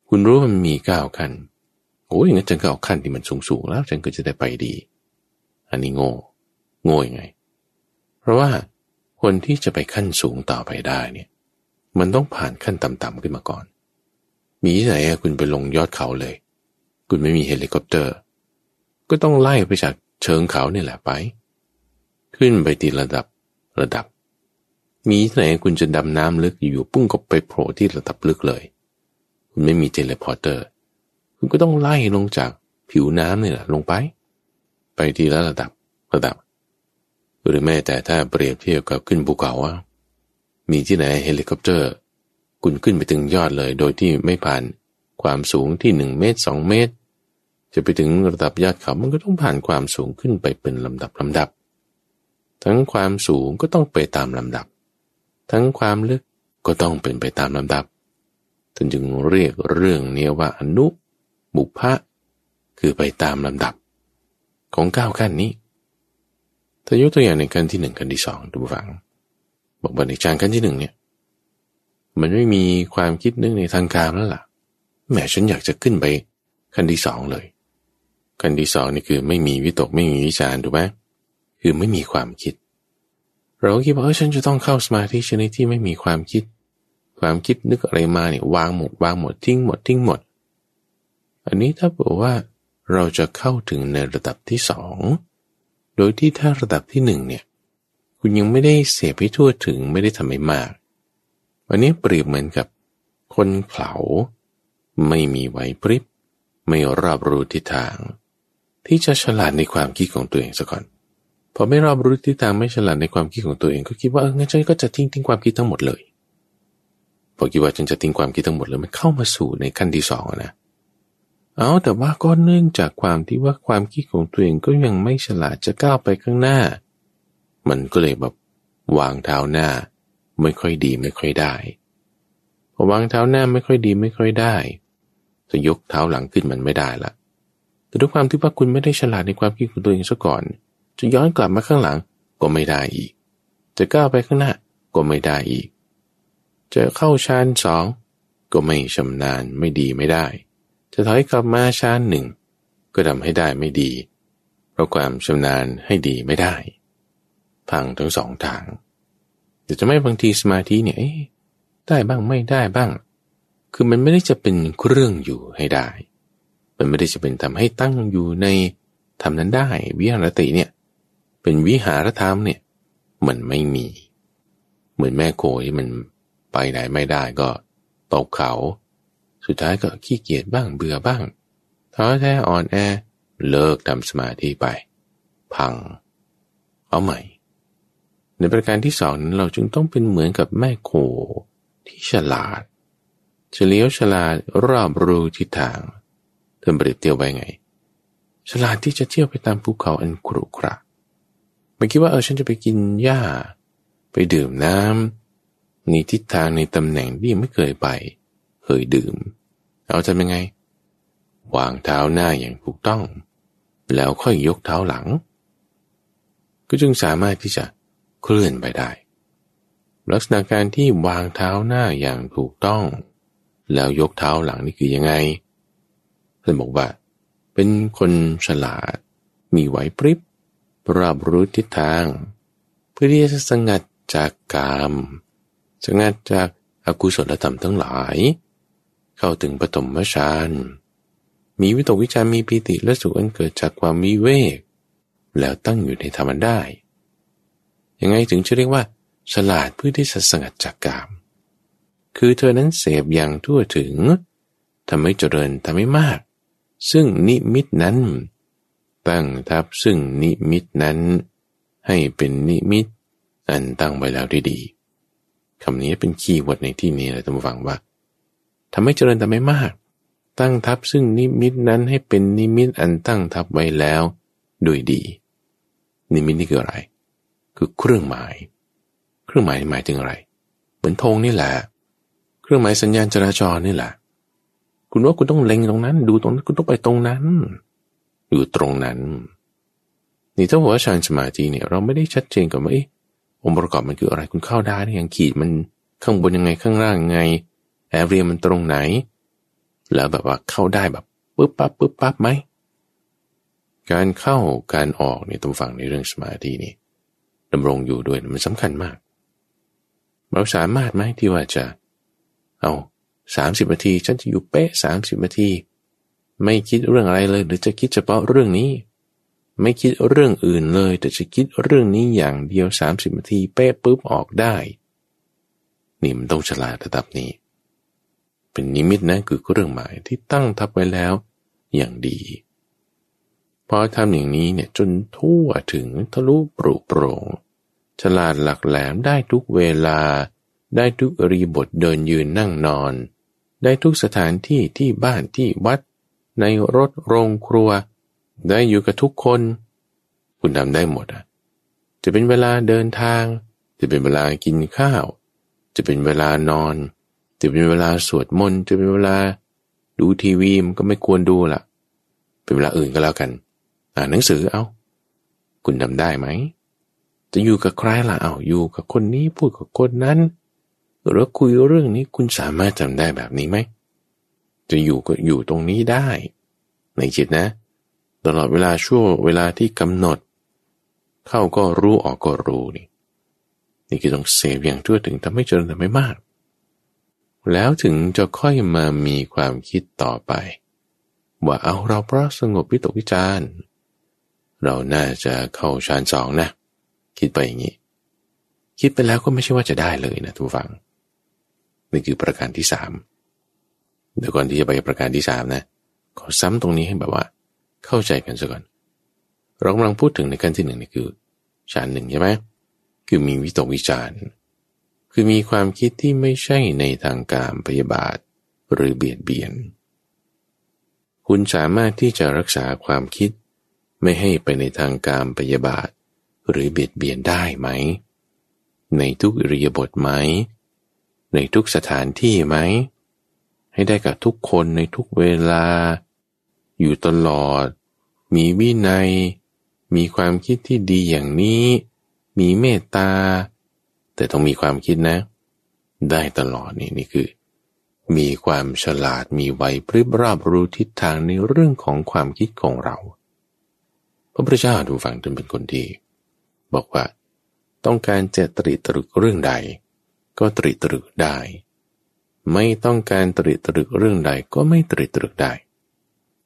คุณรู้มันมีเก้าขั้นโอ้ยงั้นฉันก็เอาขั้นที่มันสูงสูงแล้วฉันก็จะได้ไปดี อันนี้โง่ โง่ยังไง เพราะว่าคนที่จะไปขั้นสูงต่อไปได้เนี่ย มันต้องผ่านขั้นต่ำๆขึ้นมาก่อน มีที่ไหนคุณไปลงยอดเขาเลย คุณไม่มีเฮลิคอปเตอร์ ก็ต้องไล่ไปจากเชิงเขาเนี่ยแหละไป ขึ้นไปทีละระดับระดับ มีที่ไหนคุณจะดำน้ำลึกอยู่ปุ้งก็ไปโผล่ที่ระดับลึกเลย คุณไม่มี teleporter คุณก็ต้องไล่ลงจากผิวน้ำนี่แหละลงไป ไปทีละระดับระดับ หรือแม้แต่ถ้าเปรียบเทียบกับขึ้นภูเขาว่า มีที่ไหนเฮลิคอปเตอร์ คุณขึ้นไปถึงยอดเลย โดยที่ไม่ผ่านความสูงที่หนึ่งเมตรสองเมตร จะไปถึงระดับยอดเขา มันก็ต้องผ่านความสูงขึ้นไปเป็นลำดับลำดับ ทั้งความสูงก็ต้องไปตามลำดับ ทั้งความลึกก็ต้องเป็นไปตามลำดับท่านจึงเรียกเรื่องนี้ว่าอนุปุพพะคือไปตามลำดับ ของเก้าขั้นนี้ถ้ายกตัวอย่างในขั้นที่หนึ่งขั้นที่สองดูฟัง บอกว่าในฌานขั้นที่หนึ่งเนี่ย มันไม่มีความคิดนึกในทางการแล้วล่ะแม้ฉันอยากจะขึ้นไปขั้นที่สองเลย ขั้นที่สองนี่คือไม่มีวิตกไม่มีวิจารถูกไหมคือไม่มีความคิด เราคิดว่าเออฉันจะต้องเข้าสมาธิชนิดที่ไม่มีความคิด ความคิดนึกอะไรมาเนี่ยวางหมดวางหมดทิ้งหมดทิ้งหมด อันนี้ถ้าบอกว่าเราจะเข้าถึงในระดับที่สองโดยที่ถ้าระดับที่หนึ่งเนี่ย คุณยังไม่ได้เสียไปทั่วถึงไม่ได้ทำให้มากวันนี้เปรียบเหมือนกับคนเขาไม่มีไหวพริบ ไม่รอบรู้ทิศทาง ที่จะฉลาดในความคิดของตัวเองซะก่อนพอไม่รอบรู้ทิศทางไม่ฉลาดในความคิดของตัวเอง ก็คิดว่าเอองั้นฉันก็จะทิ้งทิ้งความคิดทั้งหมดเลยพอคิดว่าฉันจะทิ้งความคิดทั้งหมดเลยมันเข้ามาสู่ในขั้นที่สองนะเอาแต่ว่าก็เนื่องจากความที่ว่าความคิดของตัวเองก็ยังไม่ฉลาดจะก้าวไปข้างหน้า มันก็เลยแบบวางเท้าหน้า ไม่ค่อยดีไม่ค่อยได้พอวางเท้าหน้าไม่ค่อยดีไม่ค่อยได้จะยกเท้าหลังขึ้นมันไม่ได้ละแต่ด้วยความที่ว่าคุณไม่ได้ฉลาดในความคิดของตัวเองซะก่อน จะย้อนกลับมาข้างหลังก็ไม่ได้อีก จะก้าวไปข้างหน้าก็ไม่ได้อีก จะเข้าชานสองก็ไม่ชำนาญไม่ดีไม่ได้ จะถอยกลับมาชานหนึ่งก็ทำให้ได้ไม่ดี เพราะความชำนาญให้ดีไม่ได้ พังทั้งสองทางแต่จะไม่บางทีสมาธิเนี่ยได้บ้างไม่ได้บ้าง คือมันไม่ได้จะเป็นเครื่องอยู่ให้ได้ มันไม่ได้จะเป็นทำให้ตั้งอยู่ในทำนั้นได้ วิหารติเนี่ย เป็นวิหารธรรมเนี่ย มันไม่มี เหมือนแม่โคที่มันไปไหนไม่ได้ก็ตกเขา สุดท้ายก็ขี้เกียจบ้างเบื่อบ้างท้อแท้อ่อนแอเลิกทำสมาธิไป พัง เอาใหม่ ในประการที่สองนั้นเราจึงต้องเป็นเหมือนกับแม่โคที่ฉลาด เฉลียวฉลาดรอบรู้ทิศทางเธอเปรียบเทียบไว้ไง ฉลาดที่จะเที่ยวไปตามภูเขาอันกรุขระไม่คิดว่าเออฉันจะไปกินหญ้า ไปดื่มน้ำนี่ทิศทางในตำแหน่งที่ไม่เคยไป เคยดื่ม เอาทำยังไง วางเท้าหน้าอย่างถูกต้อง แล้วค่อยยกเท้าหลัง ก็จึงสามารถที่จะ เคลื่อนไปได้ ลักษณะการที่วางเท้าหน้าอย่างถูกต้อง แล้วยกเท้าหลังนี่คือยังไงท่านบอกว่า เป็นคนฉลาด มีไหวพริบรับรู้ทิศทาง เพื่อที่จะสงัดจากกาม สงัดจากอากุศลธรรมทั้งหลาย เข้าถึงปฐมฌานมีวิตกวิจารมีปีติและสุขอันเกิดจากความวิเวก แล้วตั้งอยู่ในธรรมได้ ยังไงถึงจะเรียกว่า ฉลาดเพื่อที่จะสงัดจากกาม คือเธอนั้นเสพอย่างทั่วถึงทำให้เจริญทำให้มาก ซึ่งนิมิตนั้น ตั้งทับซึ่งนิมิตนั้น ให้เป็นนิมิต อันตั้งไว้แล้วได้ดีคำนี้เป็น keyword ในที่นี้นะท่านผู้ฟังว่าทำให้เจริญทำให้มาก ตั้งทับซึ่งนิมิตนั้นให้เป็นนิมิตอันตั้งทับไว้แล้ว โดยดี นิมิตนี่คืออะไร คือเครื่องหมาย เครื่องหมายหมายถึงอะไร เหมือนธงนี่แหละ เครื่องหมายสัญญาณจราจรนี่แหละ คุณว่าคุณต้องเล็งตรงนั้น ดูตรงนั้นคุณต้องไปตรงนั้น อยู่ตรงนั้น นี่ถ้าหัวฌานสมาธิเนี่ยเราไม่ได้ชัดเจนกับว่าองค์ประกอบมันคืออะไรคุณเข้าได้ยังขีดมันข้างบนยังไงข้างล่างยังไงแอเรียมันตรงไหน แล้วแบบว่าเข้าได้แบบปึ๊บปั๊บปึ๊บปั๊บไหมการเข้าการออกเนี่ยต้องฟังในเรื่องสมาธินี่ ดำรงอยู่ด้วยมันสำคัญมาก เราสามารถไหมที่ว่าจะ เอาสามสิบนาที ฉันจะอยู่เป๊ะสามสิบนาที ไม่คิดเรื่องอะไรเลย หรือจะคิดเฉพาะเรื่องนี้ ไม่คิดเรื่องอื่นเลย แต่จะคิดเรื่องนี้อย่างเดียว30นาที เป๊ะปุ๊บออกได้ นี่มันต้องฉลาดระดับนี้ เป็นนิมิตนะคือเรื่องหมายที่ตั้งทับไว้แล้ว อย่างดี พอทำอย่างนี้เนี่ยจนทั่วถึงทะลุปรุโปร่งฉลาดหลักแหลมได้ทุกเวลา ได้ทุกริบทเดินยืนนั่งนอน ได้ทุกสถานที่ที่บ้านที่วัด ในรถโรงครัว ได้อยู่กับทุกคน คุณทำได้หมดอะจะเป็นเวลาเดินทาง จะเป็นเวลากินข้าว จะเป็นเวลานอน จะเป็นเวลาสวดมนต์จะเป็นเวลา ดูทีวีมันก็ไม่ควรดูละเป็นเวลาอื่นก็แล้วกัน อ่านหนังสือเอา คุณทำได้ไหม จะอยู่กับใครล่ะเอาอยู่กับคนนี้พูดกับคนนั้น หรือคุยเรื่องนี้คุณสามารถจำได้แบบนี้ไหม จะอยู่ก็อยู่ตรงนี้ได้ ในจิตนะ ตลอดเวลาชั่วเวลาที่กำหนด เข้าก็รู้ออกก็รู้นี่นี่คือต้องเสพอย่างทั่วถึงทำให้เจริญทำให้มาก แล้วถึงจะค่อยมามีความคิดต่อไป ว่าเอาเราเพราะสงบวิตกวิจาร เราน่าจะเข้าฌานสองนะ คิดไปอย่างนี้ คิดไปแล้วก็ไม่ใช่ว่าจะได้เลยนะทุกฝังนี่คือประการที่สามเดี๋ยวก่อนที่จะไปประการที่สามนะขอซ้ำตรงนี้ให้แบบว่า เข้าใจกันซะก่อน เรากำลังพูดถึงในขั้นที่หนึ่งนี่คือฌานหนึ่งใช่ไหมคือมีวิตกวิจารคือมีความคิดที่ไม่ใช่ในทางการพยาบาทหรือเบียดเบียน คุณสามารถที่จะรักษาความคิด ไม่ให้ไปในทางการพยาบาท หรือเบียดเบียนได้ไหม ในทุกอริยบทไหม ในทุกสถานที่ไหม ให้ได้กับทุกคนในทุกเวลา อยู่ตลอด มีวินัย มีความคิดที่ดีอย่างนี้ มีเมตตา แต่ต้องมีความคิดนะ ได้ตลอดนี่นี่คือมีความฉลาดมีไหวพริบราบรู้ทิศทางในเรื่องของความคิดของเรา พระพุทธเจ้าดูฟังจนเป็นคนดี บอกว่า ต้องการจะตรีตรึกเรื่องใด ก็ตรีตรึกได้ ไม่ต้องการตริตรึกเรื่องใดก็ไม่ตริตรึกได้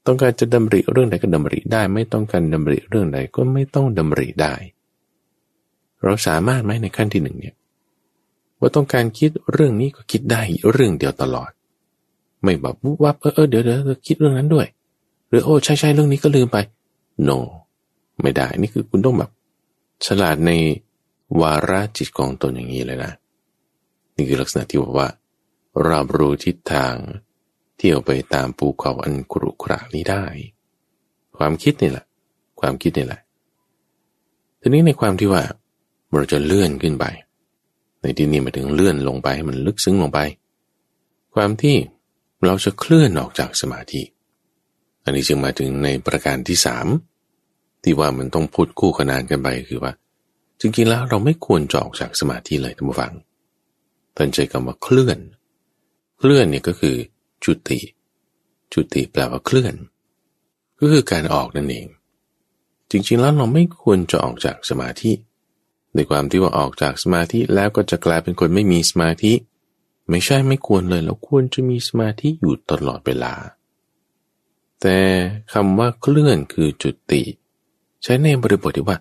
ต้องการจะดำริเรื่องใดก็ดำริได้ ไม่ต้องการดำริเรื่องใดก็ไม่ต้องดำริได้ เราสามารถไหมในขั้นที่หนึ่งเนี่ยว่าต้องการคิดเรื่องนี้ก็คิดได้เรื่องเดียวตลอด ไม่แบบวุบวับเออเดี๋ยวเดี๋ยวคิดเรื่องนั้นด้วย หรือโอ้ใช่ใช่เรื่องนี้ก็ลืมไป no ไม่ได้ นี่คือคุณต้องแบบฉลาดในวาระจิตของตนอย่างนี้เลยนะ นี่คือลักษณะที่บอกว่ารับรู้ทิศทาง เที่ยวไปตามภูเขาอันกรุขระนี้ได้ ความคิดนี่แหละ ความคิดนี่แหละ ทีนี้ในความที่ว่าเราจะเลื่อนขึ้นไป ในที่นี้มาถึงเลื่อนลงไปให้มันลึกซึ้งลงไป ความที่เราจะเคลื่อนออกจากสมาธิ อันนี้จึงมาถึงในประการที่สาม ที่ว่ามันต้องพูดคู่ขนานกันไปคือว่า จริงๆแล้วเราไม่ควรจะออกจากสมาธิเลยท่านผู้ฟังท่านใช้คำว่าเคลื่อน เคลื่อนเนี่ยก็คือจุติ จุติแปลว่าเคลื่อน ก็คือการออกนั่นเอง จริงๆแล้วเราไม่ควรจะออกจากสมาธิในความที่ว่าออกจากสมาธิแล้วก็จะกลายเป็นคนไม่มีสมาธิ ไม่ใช่ไม่ควรเลยเราควรจะมีสมาธิอยู่ตลอดเวลา แต่คำว่าเคลื่อนคือจุติ ใช้ในบริบทที่ว่า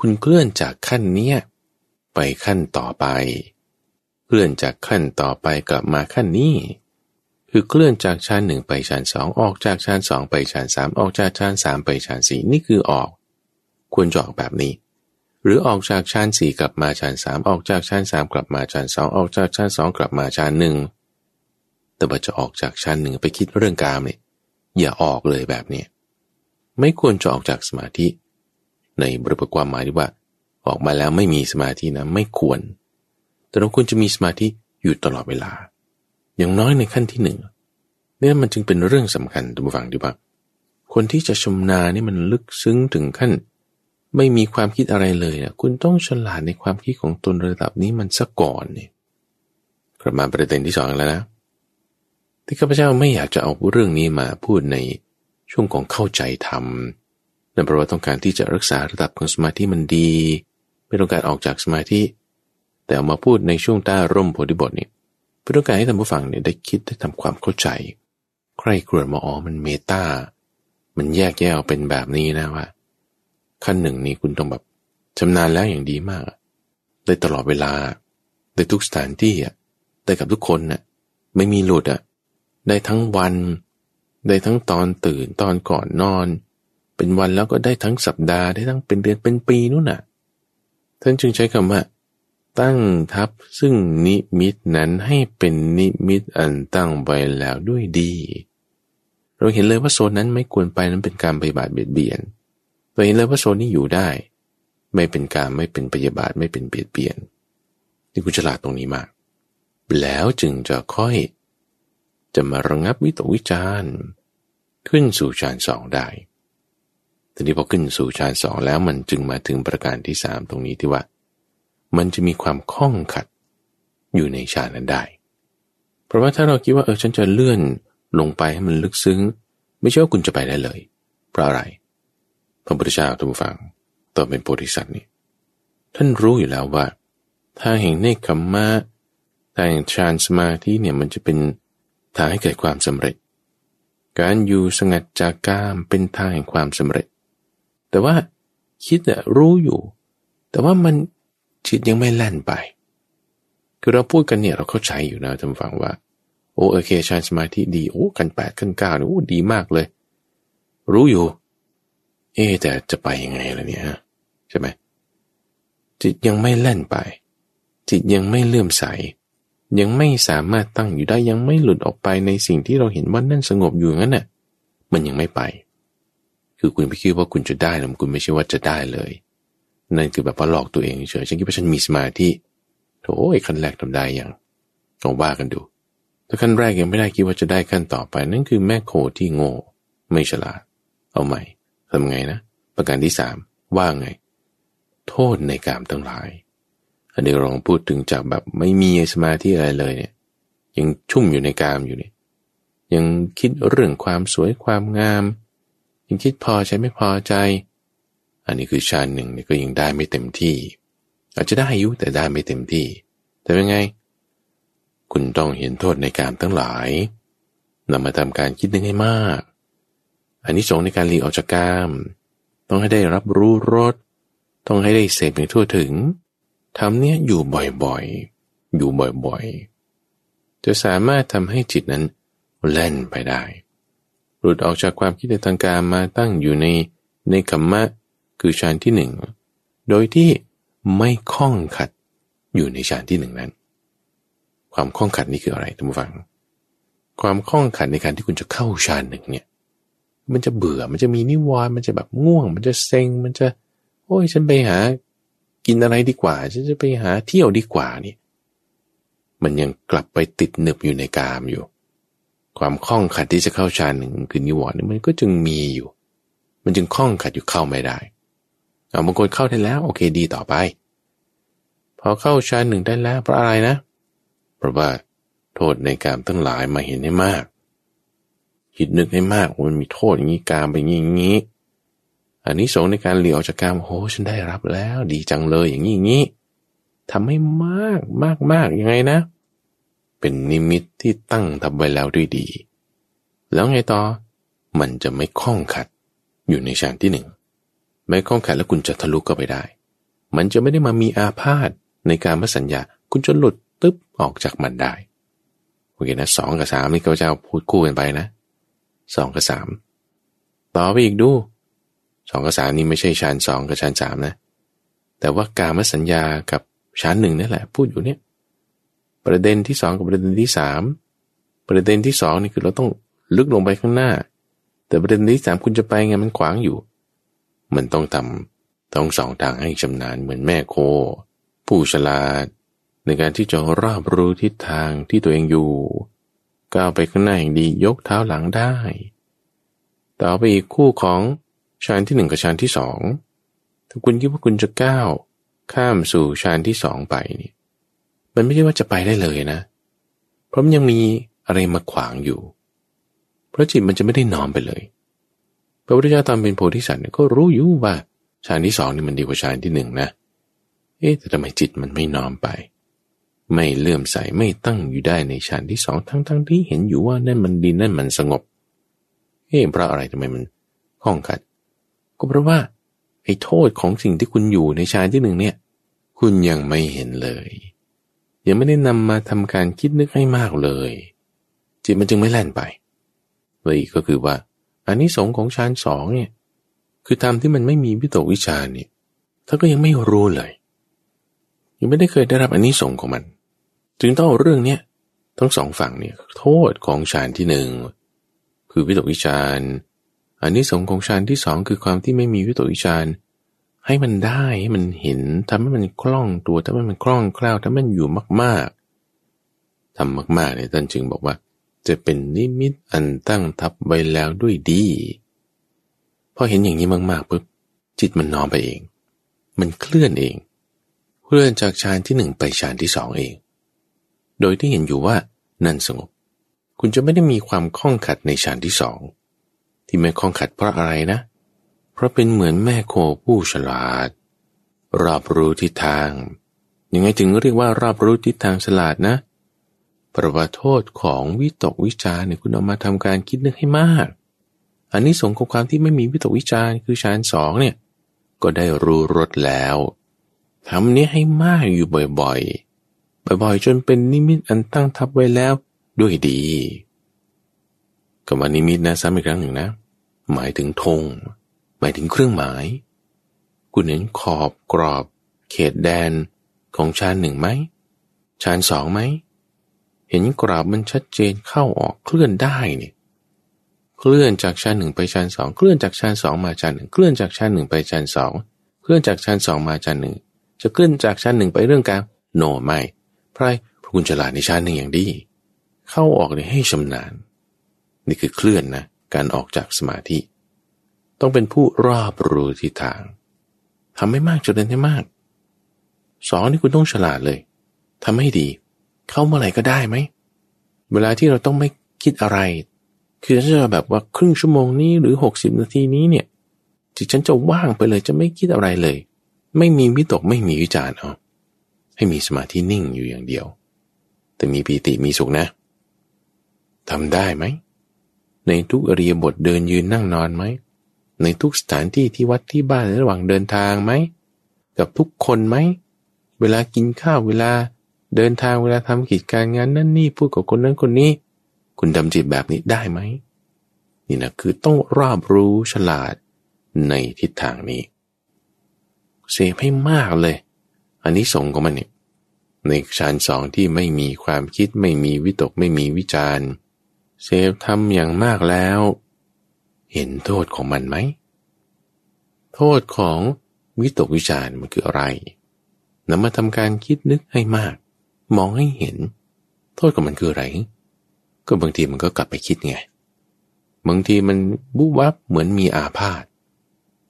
คุณเคลื่อนจากขั้นเนี้ยไปขั้นต่อไป เคลื่อนจากขั้นต่อไปกลับมาขั้นนี้ คือเคลื่อนจากชั้นหนึ่งไปชั้นสองออกจากชั้นสองไปชั้นสามออกจากชั้นสามไปชั้นสี่นี่คือออก ควรจะออกแบบนี้ หรือออกจากชั้นสี่กลับมาชั้นสามออกจากชั้นสามกลับมาชั้นสองออกจากชั้นสองกลับมาชั้นหนึ่งแต่ว่าจะออกจากชั้นหนึ่งไปคิดเรื่องกามเนี่ยอย่าออกเลยแบบนี้ไม่ควรจะออกจากสมาธิ ในบริบทความหมายที่ว่า ออกมาแล้วไม่มีสมาธินะไม่ควร แต่เราควรจะมีสมาธิอยู่ตลอดเวลา อย่างน้อยในขั้นที่หนึ่งเนี่ยมันจึงเป็นเรื่องสำคัญทุกฝังดีว่าคนที่จะชำนาญนี่มันลึกซึ้งถึงขั้น ไม่มีความคิดอะไรเลยนะคุณต้องฉลาดในความคิดของตนระดับนี้มันซะก่อนเนี่ยกลับมาประเด็นที่สองแล้วนะที่ข้าพเจ้าไม่อยากจะเอาเรื่องนี้มาพูดในช่วงของเข้าใจธรรม นั่นเพราะว่าต้องการที่จะรักษาระดับของสมาธิมันดี ไม่ต้องการออกจากสมาธิ แต่เอามาพูดในช่วงใต้ร่มโพธิบทนี่พื่อต้องการให้ท่านผู้ฟังเนี่ยได้คิดได้ทำความเข้าใจ ใครกรวมาอ๋อมันเมตา มันแยกแยกเป็นแบบนี้นะว่า ขั้นหนึ่งนี้คุณต้องแบบชำนาญแล้วอย่างดีมาก ได้ตลอดเวลา ได้ทุกสถานที่อะได้กับทุกคนน่ะไม่มีหลุดอะได้ทั้งวัน ได้ทั้งตอนตื่นตอนก่อนนอน เป็นวันแล้วก็ได้ทั้งสัปดาห์ได้ทั้งเป็นเดือนเป็นปีนู่นน่ะ ท่านจึงใช้คำว่า ตั้งทับซึ่งนิมิตนั้นให้เป็นนิมิตอันตั้งไว้แล้วด้วยดี เราเห็นเลยว่าโซนนั้นไม่ควรไปนั้นเป็นการปฏิบัติเบียดเบียน เราเห็นเลยว่าโซนนี้อยู่ได้ ไม่เป็นการไม่เป็นปฏิบัติไม่เป็นเบียดเบียนนี่คุณฉลาดตรงนี้มาก แล้วจึงจะค่อย จะมาระงับวิตกวิจารณ์ขึ้นสู่ฌานสองได้ ทีนี้พอขึ้นสู่ฌานสองแล้วมันจึงมาถึงประการที่สามตรงนี้ที่ว่า มันจะมีความคล่องขัดอยู่ในฌานนั้นได้ เพราะว่าถ้าเราคิดว่าเออฉันจะเลื่อนลงไปให้มันลึกซึ้ง ไม่ใช่ว่าคุณจะไปได้เลย เพราะอะไร พระพุทธเจ้าทุกฝังตอนเป็นโพธิสัตว์นี่ท่านรู้อยู่แล้วว่า ถ้าแห่งเนคขมมะถ้าแห่งฌานสมาธิเนี่ยมันจะเป็นทางให้เกิดความสำเร็จ การอยู่สงัดจากกามเป็นทางแห่งความสำเร็จ แต่ว่าคิดอะรู้อยู่ แต่ว่ามันจิตยังไม่แล่นไป คือเราพูดกันเนี่ยเราเข้าใจอยู่นะท่านฟังว่า โอ้โอเคฌานสมาธิดีโอ้กันแปดกันเก้าเนี่ยโอ้ดีมากเลย รู้อยู่ เอ๊แต่จะไปยังไงล่ะเนี่ยใช่ไหมจิตยังไม่แล่นไป จิตยังไม่เลื่อมใส ยังไม่สามารถตั้งอยู่ได้ยังไม่หลุดออกไปในสิ่งที่เราเห็นว่านั่นสงบอยู่งั้นน่ะ มันยังไม่ไป คือคุณไปคิดว่าคุณจะได้หรือคุณไม่ใช่ว่าจะได้เลย นั่นคือแบบว่าหลอกตัวเองเฉยฉันคิดว่าฉันมีสมาธิโถไอ้ขั้นแรกทำได้อย่างต้องว่ากันดู ถ้าขั้นแรกยังไม่ได้คิดว่าจะได้ขั้นต่อไป นั่นคือแม่โคที่โง่ ไม่ฉลาด เอาใหม่ทำไงนะ ประการที่สามว่าไง โทษในกามทั้งหลาย อันนี้ลองพูดถึงจากแบบไม่มีสมาธิอะไรเลยเนี่ย ยังชุ่มอยู่ในกามอยู่เนี่ยยังคิดเรื่องความสวยความงาม ยังคิดพอใจไม่พอใจ อันนี้คือฌานหนึ่งนี่ก็ยังได้ไม่เต็มที่ อาจจะได้อายุแต่ได้ไม่เต็มที่ แต่เป็นไง คุณต้องเห็นโทษในการทั้งหลายนำมาทำการคิดนึงให้มาก อันนี้สงในการหลีกออกจากกาม ต้องให้ได้รับรู้รสต้องให้ได้เสพอย่างทั่วถึงทำเนี้ยอยู่บ่อยๆ อยู่บ่อยๆ จะสามารถทำให้จิตนั้นแล่นไปได้ หลุดออกจากความคิดในทางการมาตั้งอยู่ในในขมมะคือฌานที่หนึ่งโดยที่ไม่คล้องขัดอยู่ในฌานที่หนึ่งนั้น ความคล้องขัดนี่คืออะไรท่านผู้ฟัง ความคล้องขัดในการที่คุณจะเข้าฌานหนึ่งเนี่ย มันจะเบื่อมันจะมีนิวรณ์มันจะแบบง่วง มันจะเซ็งมันจะ โอ้ยฉันไปหา กินอะไรดีกว่า ฉันจะไปหาเที่ยวดีกว่านี่ มันยังกลับไปติดหนึบอยู่ในกามอยู่ ความคล้องขัดที่จะเข้าฌานหนึ่งคือนิวรณ์มันก็จึงมีอยู่ มันจึงคล้องขัดอยู่เข้าไม่ได้เอาบางคนเข้าได้แล้ว โอเคดีต่อไป พอเข้าฌานหนึ่งได้แล้วเพราะอะไรนะ เพราะว่าโทษในกามทั้งหลายมาเห็นให้มากคิดนึกให้มากมันมีโทษอย่างนี้กามไปอย่างนี้อันนี้สงในการเหลียวจากกามโอ้ฉันได้รับแล้ว ดีจังเลยอย่างนี้อย่างนี้ทำให้มากมากมากยังไงนะ เป็นนิมิตที่ตั้งทำไว้แล้วด้วยดี แล้วไงต่อ มันจะไม่คล้องขัดอยู่ในฌานที่หนึ่ง ไม่คล้องขัดแล้วคุณจะทะลุก็ไปได้ มันจะไม่ได้มามีอาพาธในการมสัญญา คุณจะหลุดตึ๊บออกจากมันได้โอเคนะสองกับสามนี่เขาจะพูดคู่กันไปนะสองกับสามต่อไปอีกดูสองกับสามนี่ไม่ใช่ฌานสองกับฌานสามนะ แต่ว่าการมสัญญากับชั้นหนึ่งนี่แหละ พูดอยู่เนี่ย ประเด็นที่สองกับประเด็นที่สามประเด็นที่สองนี่คือเราต้องลึกลงไปข้างหน้า แต่ประเด็นที่สามคุณจะไปไงมันขวางอยู่ มันต้องทำต้องสองทางให้ชำนาญเหมือนแม่โค ผู้ฉลาด ในการที่จะรอบรู้ทิศทางที่ตัวเองอยู่ก้าวไปข้างหน้าอย่างดียกเท้าหลังได้ ต่อไปอีกคู่ของชั้นที่หนึ่งกับชั้นที่สองถ้าคุณคิดว่าคุณจะก้าวข้ามสู่ฌานที่สองไปนี่ มันไม่ใช่ว่าจะไปได้เลยนะ เพราะมันยังมีอะไรมาขวางอยู่ เพราะจิตมันจะไม่ได้น้อมไปเลย พระพุทธเจ้าตอนเป็นโพธิสัตว์ก็รู้อยู่ว่าฌานที่สองนี่มันดีกว่าฌานที่หนึ่งนะ เอ๊ะแต่ทำไมจิตมันไม่น้อมไป ไม่เลื่อมใสไม่ตั้งอยู่ได้ในฌานที่สองทั้งๆทที่เห็นอยู่ว่านั่นมันดีนั่นมันสงบ เอ๊ะเพราะอะไรทำไมมันข้องขัด ก็เพราะว่าไอ้โทษของสิ่งที่คุณอยู่ในฌานที่หนึ่งเนี่ย คุณยังไม่เห็นเลย ยังไม่ได้นำมาทำการคิดนึกให้มากเลย จิตมันจึงไม่แล่นไปเลยก็คือว่าอันนี้สงของฌานสองเนี่ย คือทำที่มันไม่มีวิตกวิชาเนี่ยท่านก็ยังไม่รู้เลย ยังไม่ได้เคยได้รับอันนี้สงของมัน จึงต้องเอาเรื่องเนี้ยทั้งสองฝั่งเนี่ยโทษของฌานที่หนึ่งคือวิตกวิชาอันนี้สงของฌานที่สองคือความที่ไม่มีวิตกวิจาร ให้มันได้ให้มันเห็นทำให้มันคล่องตัวทำให้มันคล่องแคล่วทำให้มันอยู่มาก ๆทำมากๆเนี่ยท่านจึงบอกว่า จะเป็นนิมิตอันตั้งทับไว้แล้วด้วยดีพอเห็นอย่างนี้มากๆปุ๊บจิตมันน้อมไปเอง มันเคลื่อนเอง เคลื่อนจากฌานที่หนึ่งไปฌานที่สองเอง โดยที่เห็นอยู่ว่านั่นสงบ คุณจะไม่ได้มีความคล่องขัดในฌานที่สองที่ไม่คล้องขัดเพราะอะไรนะเพราะเป็นเหมือนแม่โคผู้ฉลาด รอบรู้ทิศทาง ยังไงถึงเรียกว่ารอบรู้ทิศทางฉลาดนะ ประวัติโทษของวิตกวิจารเนี่ยคุณเอามาทำการคิดนึกให้มาก อันนี้สงของความที่ไม่มีวิตกวิจารคือฌานสองเนี่ยก็ได้รู้รสแล้วทำนี้ให้มากอยู่บ่อยๆ บ่อยๆ จนเป็นนิมิตอันตั้งทับไว้แล้วด้วยดีคำว่านิมิตนะซ้ำอีกครั้งหนึ่งนะ หมายถึงธง หมายถึงเครื่องหมาย คุณเห็นขอบกรอบ เขตแดนของชานหนึ่งไหมชานสองไหม เห็นกรอบมันชัดเจนเข้าออกเคลื่อนได้เนี่ยเคลื่อนจากชั้นหนึ่งไปชั้นสองเคลื่อนจากชั้นสองมาชั้นหนึ่งเคลื่อนจากชั้นหนึ่งไปชั้นสองเคลื่อนจากชั้นสองมาชั้นหนึ่งจะเคลื่อนจากชั้นหนึ่งไปเรื่องการโนไม่เพราะพระคุณฉลาดในชั้นหนึ่งอย่างดี เข้าออกเลยให้ชำนาญ นี่คือเคลื่อนนะการออกจากสมาธิ ต้องเป็นผู้รอบรู้ทิศทางทำให้มากจนได้มาก สองนี่คุณต้องฉลาดเลยทำให้ดี เข้าเมื่อไหร่ก็ได้ไหม เวลาที่เราต้องไม่คิดอะไร คือฉันจะแบบว่าครึ่งชั่วโมงนี้หรือหกสิบนาทีนี้เนี่ยจิตฉันจะว่างไปเลยจะไม่คิดอะไรเลย ไม่มีวิตกไม่มีวิจารณ์เอาให้มีสมาธินิ่งอยู่อย่างเดียว แต่มีปีติมีสุขนะทำได้ไหม ในทุกอริยบทเดินยืนนั่งนอนไหม ในทุกสถานที่ที่วัดที่บ้านระหว่างเดินทางไหม กับทุกคนไหม เวลากินข้าวเวลาเดินทางเวลาทำกิจการงานนั่นนี่พูดกับคนนั้นคนนี้ คุณทำจิตแบบนี้ได้ไหมนี่นะคือต้องรอบรู้ฉลาดในทิศทางนี้ เสพให้มากเลย อันนี้สงของมันเนี่ยในฌานสองที่ไม่มีความคิดไม่มีวิตกไม่มีวิจารณ์เสพทำอย่างมากแล้ว เห็นโทษของมันไหม โทษของวิตกวิจารมันคืออะไรนำมาทำการคิดนึกให้มาก มองให้เห็น โทษของมันคืออะไร ก็บางทีมันก็กลับไปคิดไง บางทีมันบุบวับเหมือนมีอาพาธ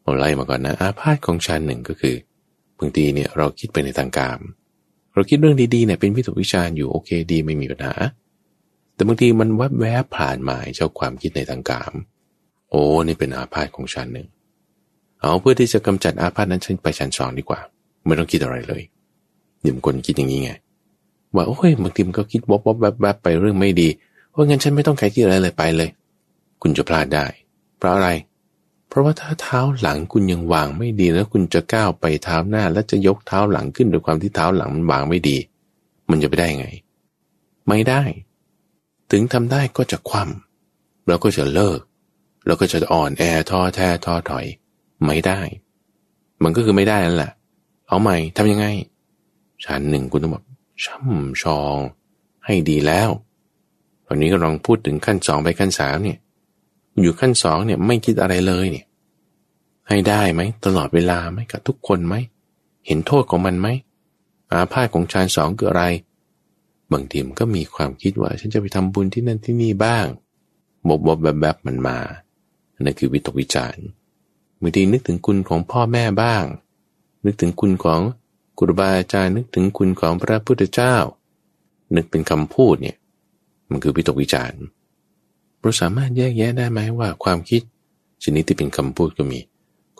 เอาไล่มาก่อนนะ อาพาธของชานหนึ่งก็คือบางทีเนี่ยเราคิดไปในทางการเราคิดเรื่องดีๆเนี่ยเป็นวิตกวิจารอยู่โอเคดีไม่มีปัญหา แต่บางทีมันวับแวบผ่านมาเจ้าความคิดในทางการ โอ้นี่เป็นอาพาธของชานหนึ่ง เอาเพื่อที่จะกำจัดอาพาธนั้นฉันไปชั้นสองดีกว่า ไม่ต้องคิดอะไรเลยยิ่งคนคิดอย่างนี้ไง ว่าโอ้ยบางทีมันก็คิดวบวบแบบแบบไปเรื่องไม่ดีเพราะงั้นฉันไม่ต้องใครคิดอะไรเลยไปเลย คุณจะพลาดได้ เพราะอะไร เพราะว่าถ้าเท้าหลังคุณยังวางไม่ดีแล้วคุณจะก้าวไปเท้าหน้า แล้วจะยกเท้าหลังขึ้นด้วยความที่เท้าหลังมันวางไม่ดี มันจะไปได้ไง ไม่ได้ ถึงทำได้ก็จะคว่ำแล้วก็จะเลิก แล้วก็จะอ่อนแอท้อแท้ท้อถอย ไม่ได้ มันก็คือไม่ได้นั่นแหละ เอาใหม่ทำยังไงชั้นหนึ่งคุณต้องแบบช่ำชอง ให้ดีแล้วตอนนี้ก็ลองพูดถึงขั้นสองไปขั้นสามเนี่ย อยู่ขั้นสองเนี่ยไม่คิดอะไรเลยเนี่ย ให้ได้ไหมตลอดเวลาไหมกับทุกคนไหมเห็นโทษของมันไหมอาพาธของชานสองคืออะไร บางทีมันก็มีความคิดว่า ฉันจะไปทำบุญที่นั่นที่นี่บ้าง บบบบแบบแบบมันมา นั่นคือวิตกวิจารณ์บางทีนึกถึงคุณของพ่อแม่บ้าง นึกถึงคุณของครูบาอาจารย์นึกถึงคุณของพระพุทธเจ้า นึกเป็นคำพูดเนี่ย มันคือวิตกวิจารณ์เราสามารถแยกแยะได้ไหมว่า ความคิดชนิดที่เป็นคำพูดก็มี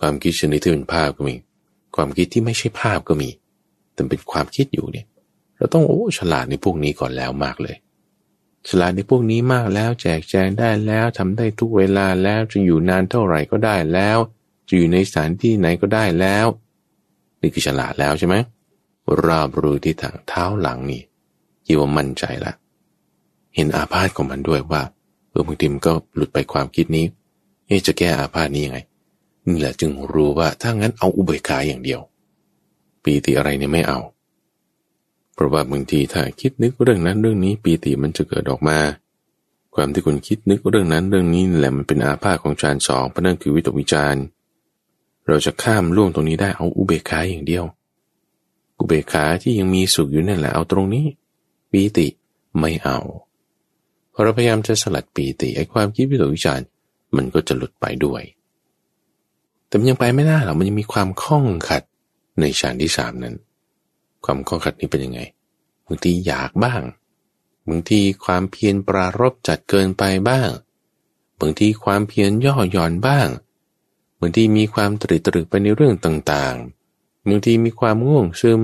ความคิดชนิดที่เป็นภาพก็มี ความคิดที่ไม่ใช่ภาพก็มี แต่เป็นความคิดอยู่เนี่ย เราต้องโอ้ฉลาดในพวกนี้ก่อนแล้วมากเลย ฉลาดในพวกนี้มากแล้วแจกแจงได้แล้วทำได้ทุกเวลาแล้วจะอยู่นานเท่าไหร่ก็ได้แล้ว จะอยู่ในสถานที่ไหนก็ได้แล้ว นี่คือฉลาดแล้วใช่ไหมราบรู้ที่ทางเท้าหลังนี่ยิ่ว่ามั่นใจละ เห็นอาพาธของมันด้วยว่าเออบางทีมันก็หลุดไปความคิดนี้เอ๊จะแก้อาพาธนี้ยังไงนี่แหละจึงรู้ว่าถ้างั้นเอาอุเบกขาอย่างเดียว ปีติอะไรเนี่ยไม่เอา เพราะว่าบางทีถ้าคิดนึกเรื่องนั้นเรื่องนี้ปีติมันจะเกิดออกมา ความที่คุณคิดนึกเรื่องนั้นเรื่องนี้แหละมันเป็นอาภาธของฌานสองเพราะนั่นคือวิตกวิจารเราจะข้ามล่วงตรงนี้ได้เอาอุเบกขาอย่างเดียว อุเบกขาที่ยังมีสุขอยู่นั่นแหละเอาตรงนี้ ปีติไม่เอาพอเราพยายามจะสลัดปีติไอ้ความคิดวิตกวิจารมันก็จะหลุดไปด้วย แต่มันยังไปไม่ได้หรอกมันยังมีความคล่องขัดในฌานที่สามนั้น ความคล่องขัดนี้เป็นยังไงบางทีอยากบ้างบางทีความเพียรปรารบจัดเกินไปบ้างบางทีความเพียรย่อหย่อนบ้างบางทีมีความตรึกตรึกไปในเรื่องต่างๆบางทีมีความง่วงซึม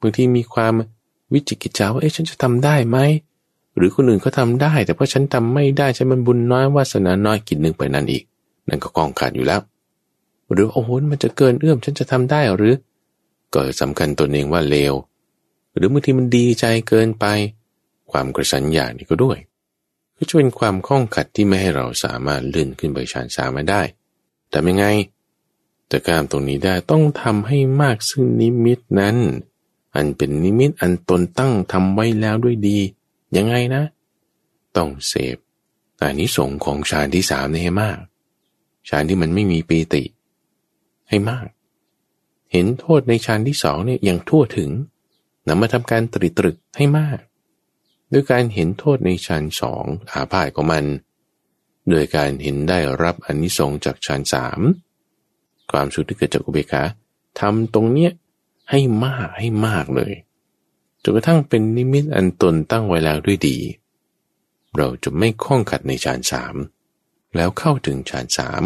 บางทีมีความวิจิกิจฉาว่าเอ๊ะฉันจะทำได้ไหมหรือคนอื่นเขาทาได้ แต่เพราะฉันทำไม่ได้ฉันมันบุญน้อยวาสนาน้อยกินหนึ่งไปนั่นอีก นั่นก็กองขาดอยู่แล้ว หรือโอ้โหมันจะเกินเอื้อมฉันจะทำได้หรือ ก็สำคัญตัวเองว่าเลว หรือบางทีมันดีใจเกินไป ความกระสันอย่างนี้ก็ด้วย ก็จะเป็นความข้องขัดที่ไม่ให้เราสามารถเลื่อนขึ้นไปฌานสามาได้ แต่ยังไงจะการตรงนี้ได้ต้องทำให้มากซึ่งนิมิตนั้น อันเป็นนิมิตอันตนตั้งทำไว้แล้วด้วยดี ยังไงนะ ต้องเสพอันนี้สงของฌานที่สามนี่ให้มากฌานที่มันไม่มีปีติ ให้มาก ห็นโทษในฌานที่สองเนี่ยยังทั่วถึงนำมาทำการตริตรึกให้มาก ด้วยการเห็นโทษในฌานสองอาภายของมัน โดยการเห็นได้รับอนนิสงส์จากฌานสามความสุขที่เกิดจากอุเบกขาทำตรงเนี้ยให้มากให้มากเลยจนกระทั่งเป็นนิมิตอันตนตั้งไว้แล้วด้วยดี เราจะไม่ข้องขัดในฌานสามแล้วเข้าถึงฌานสาม